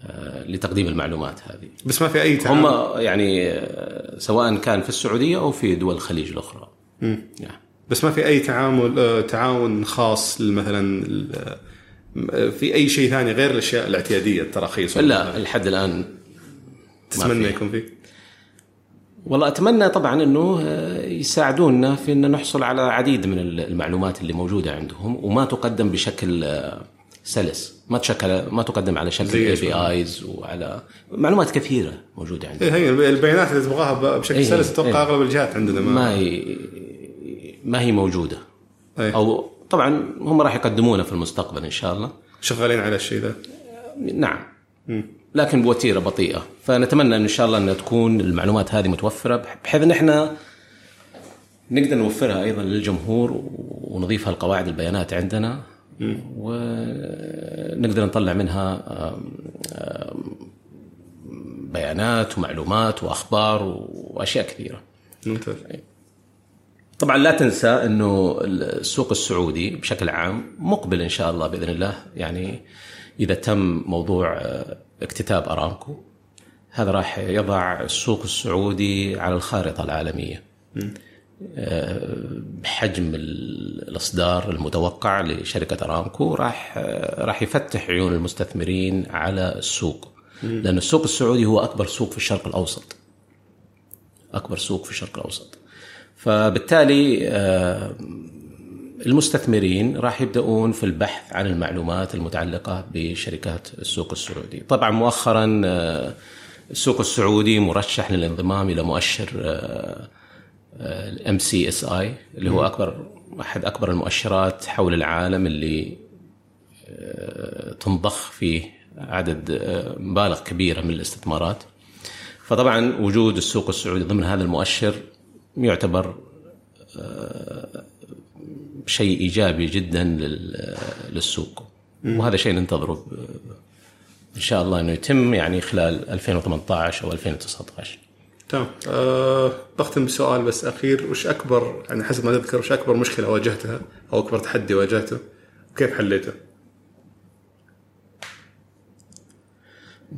آه، لتقديم المعلومات هذه. بس ما في أي تعاون هم يعني آه، سواء كان في السعودية أو في دول الخليج الأخرى. نعم. بس ما في أي تعامل آه، تعاون خاص مثلا في أي شيء ثاني غير الأشياء الاعتيادية التراخيص؟ لا لحد الآن تتمنى. يكون في؟ والله أتمنى طبعا إنه آه، يساعدونا في إن نحصل على عديد من المعلومات اللي موجودة عندهم وما تقدم بشكل آه، سلس. ما تشكل ما تقدم على شكل APIs وعلى معلومات كثيرة موجودة عندهم. إيه هي البيانات اللي تبغاها بشكل إيه، سلس أتوقع إيه. أغلب الجهات عندنا ما, ما هي ما هي موجودة. إيه. أو طبعا هم راح يقدمونها في المستقبل إن شاء الله. شغالين على الشيء ذا نعم. لكن بوتيرة بطيئة. فنتمنى إن شاء الله إن تكون المعلومات هذه متوفرة بحيث إن إحنا نقدر نوفرها أيضا للجمهور ونضيفها لقواعد البيانات عندنا ونقدر نطلع منها بيانات ومعلومات وأخبار وأشياء كثيرة. ممتاز. طبعا لا تنسى إنه السوق السعودي بشكل عام مقبل إن شاء الله بإذن الله. يعني إذا تم موضوع آه، اكتتاب أرامكو هذا راح يضع السوق السعودي على الخارطة العالمية. آه، بحجم ال- الإصدار المتوقع لشركة أرامكو راح آه، راح يفتح عيون المستثمرين على السوق لأن السوق السعودي هو أكبر سوق في الشرق الأوسط. أكبر سوق في الشرق الأوسط. فبالتالي آه، المستثمرين راح يبدأون في البحث عن المعلومات المتعلقة بشركات السوق السعودي. طبعا مؤخرا آه، السوق السعودي مرشح للانضمام إلى مؤشر ال MSCI اللي هو أكبر أحد أكبر المؤشرات حول العالم اللي آه، تنضخ فيه عدد آه، مبالغ كبيرة من الاستثمارات. فطبعا وجود السوق السعودي ضمن هذا المؤشر يعتبر شيء إيجابي جدا لل- للسوق. وهذا شيء ننتظره إن شاء الله إنه يتم يعني خلال 2018 أو 2019 تمام. أه بختم بسؤال بس أخير. وش أكبر يعني حسب ما تذكر وش أكبر مشكلة واجهتها؟ أو أكبر تحدي واجهته؟ وكيف حليته؟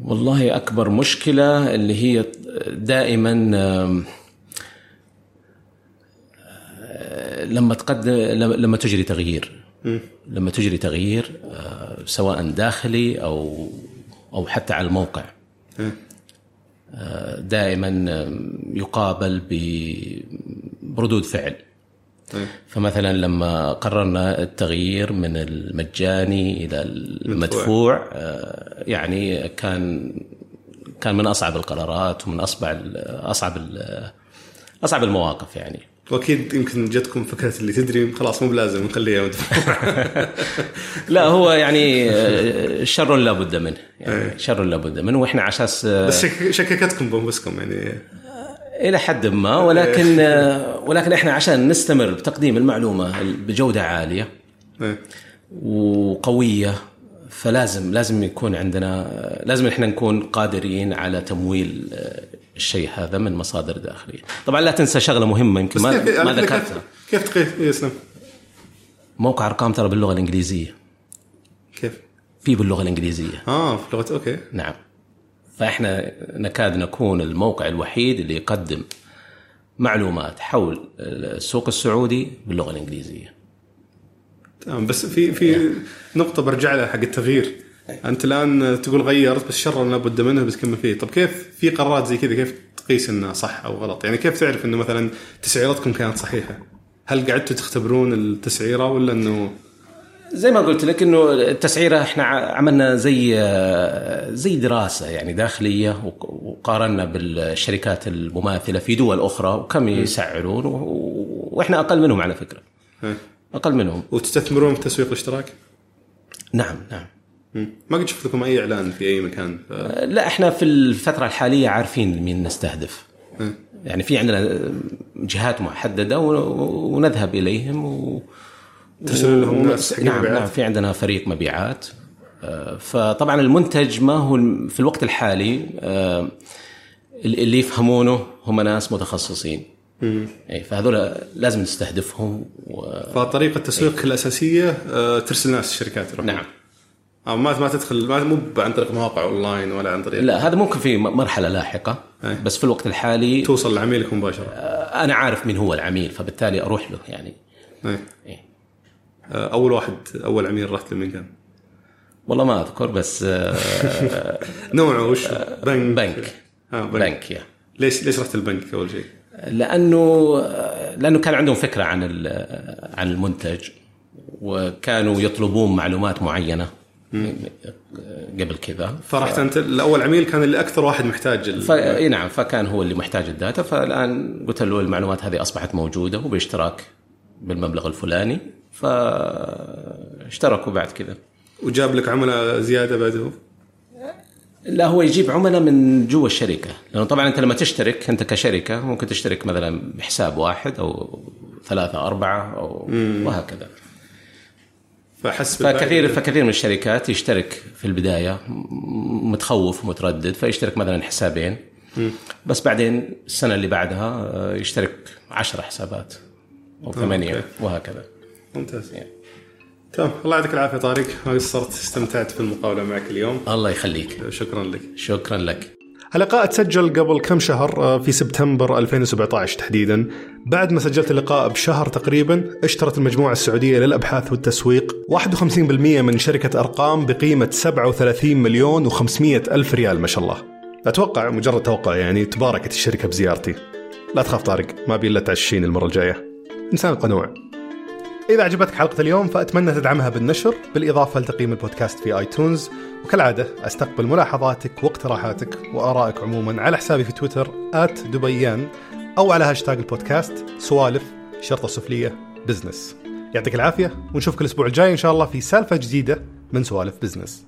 والله أكبر مشكلة اللي هي دائما آم، آه، لما تقدم لما تجري تغيير. لما تجري تغيير آه، سواء داخلي أو أو حتى على الموقع. آه، دائما يقابل بردود فعل. فمثلا لما قررنا التغيير من المجاني إلى المدفوع آه، يعني كان كان من أصعب القرارات ومن أصعب اصعب أصعب المواقف يعني. وأكيد يمكن جتكم فكرة اللي تدري خلاص مو بلازم نخليها *laughs* لا هو يعني آه، شر لا بد منه. يعني شر لا بد منه وإحنا على أساس آه، بس شك- شككتكم بأنفسكم يعني. إلى حد ما. ولكن آه، ولكن إحنا عشان نستمر بتقديم المعلومة بجودة عالية إيه. وقوية فلازم لازم يكون عندنا لازم إحنا نكون قادرين على تمويل آه، الشيء هذا من مصادر داخليه. طبعا لا تنسى شغلة مهمة يمكن ما, كيف ما ذكرتها. كيف كيف تقيس إيه، اسلم. موقع أرقام ترى باللغة الإنجليزية. كيف؟ في باللغة الإنجليزية. آه في لغه أوكي. نعم. فإحنا نكاد نكون الموقع الوحيد اللي يقدم معلومات حول السوق السعودي باللغة الإنجليزية. تمام بس في في نقطة برجع لها حق التغيير. أنت الآن تقول غيرت بس شر لابد منه بتكمل فيه طب كيف في قرارات زي كذا كيف تقيس انها صح أو غلط يعني كيف تعرف إنه مثلا تسعيرتكم كانت صحيحة هل قعدتوا تختبرون التسعيرة ولا إنه زي ما قلت لك إنه التسعيرة إحنا عملنا زي زي دراسة يعني داخلية وق- وقارنا بالشركات المماثلة في دول أخرى وكم يسعرون وإحنا أقل منهم على فكرة. أقل منهم وتستثمرون في تسويق الاشتراك؟ نعم نعم. ما قد شفت لكم أي إعلان في أي مكان. ف... لا إحنا في الفترة الحالية عارفين مين نستهدف. ها. يعني في عندنا جهات محددة ونذهب إليهم و... ترسلون لهم ناس نعم مبيعات؟ نعم في عندنا فريق مبيعات. آه، فطبعا المنتج ما هو في الوقت الحالي آه، اللي يفهمونه هم ناس متخصصين. أي، فهذول لازم نستهدفهم و... فطريقة تسويقك الأساسية آه، ترسل ناس الشركات. نعم. أو ما ما تدخل ما مو عن طريق مواقع اونلاين ولا عن طريق لا هذا ممكن في مرحلة لاحقة أي. بس في الوقت الحالي توصل لعميلك مباشرة آه، أنا عارف مين هو العميل فبالتالي أروح له يعني إيه. إيه. آه، أول واحد أول عميل رحت له مين كان؟ والله ما أذكر بس آه، *laughs* نوعه وش؟ بنك بنك آه بنك, بنك يا ليش ليش رحت البنك أول شيء؟ لأنه لأنه كان عندهم فكرة عن عن المنتج وكانوا يطلبون معلومات معينة قبل كذا. فرحت انت الأول عميل كان اللي أكثر واحد محتاج ال... ف... إي نعم فكان هو اللي محتاج الداتا فالآن قلت له المعلومات هذه أصبحت موجودة وباشتراك بالمبلغ الفلاني فاشتركوا بعد كذا. وجاب لك عملاء زيادة بعده لا هو يجيب عملاء من جوا الشركة لأنه طبعا أنت لما تشترك أنت كشركة ممكن تشترك مثلا بحساب واحد أو ثلاثة أربعة أو وهكذا. فحس بالفائدة. فكثير فكثير من الشركات يشترك في البداية متخوف ومتردد فيشترك مثلا حسابين. بس بعدين السنة اللي بعدها آه، يشترك عشرة حسابات أو ثمانية أوكي. وهكذا. ممتاز. تمام. الله يعطيك العافية طارق. ما قصرت استمتعت في المقابله معك اليوم. الله يخليك. شكرا لك. شكرا لك. اللقاء تسجل قبل كم شهر؟ آه، في سبتمبر 2017 تحديدا. بعد ما سجلت اللقاء بشهر تقريبا اشترت المجموعة السعودية للأبحاث والتسويق 51% من شركة أرقام بقيمة 37 مليون و500 ألف ريال ما شاء الله. أتوقع مجرد توقع يعني تباركت الشركة بزيارتي. لا تخاف طارق ما بي إلا تعشيني المرة الجاية. إنسان قنوع. إذا عجبتك حلقة اليوم فأتمنى تدعمها بالنشر بالإضافة لتقييم البودكاست في iTunes. وكالعادة أستقبل ملاحظاتك واقتراحاتك وآرائك عموما على حسابي في تويتر دبيان أو على هاشتاج البودكاست سوالف شرطة سفلية بزنس يعطيك العافية ونشوفك الأسبوع الجاي إن شاء الله في سالفة جديدة من سوالف بزنس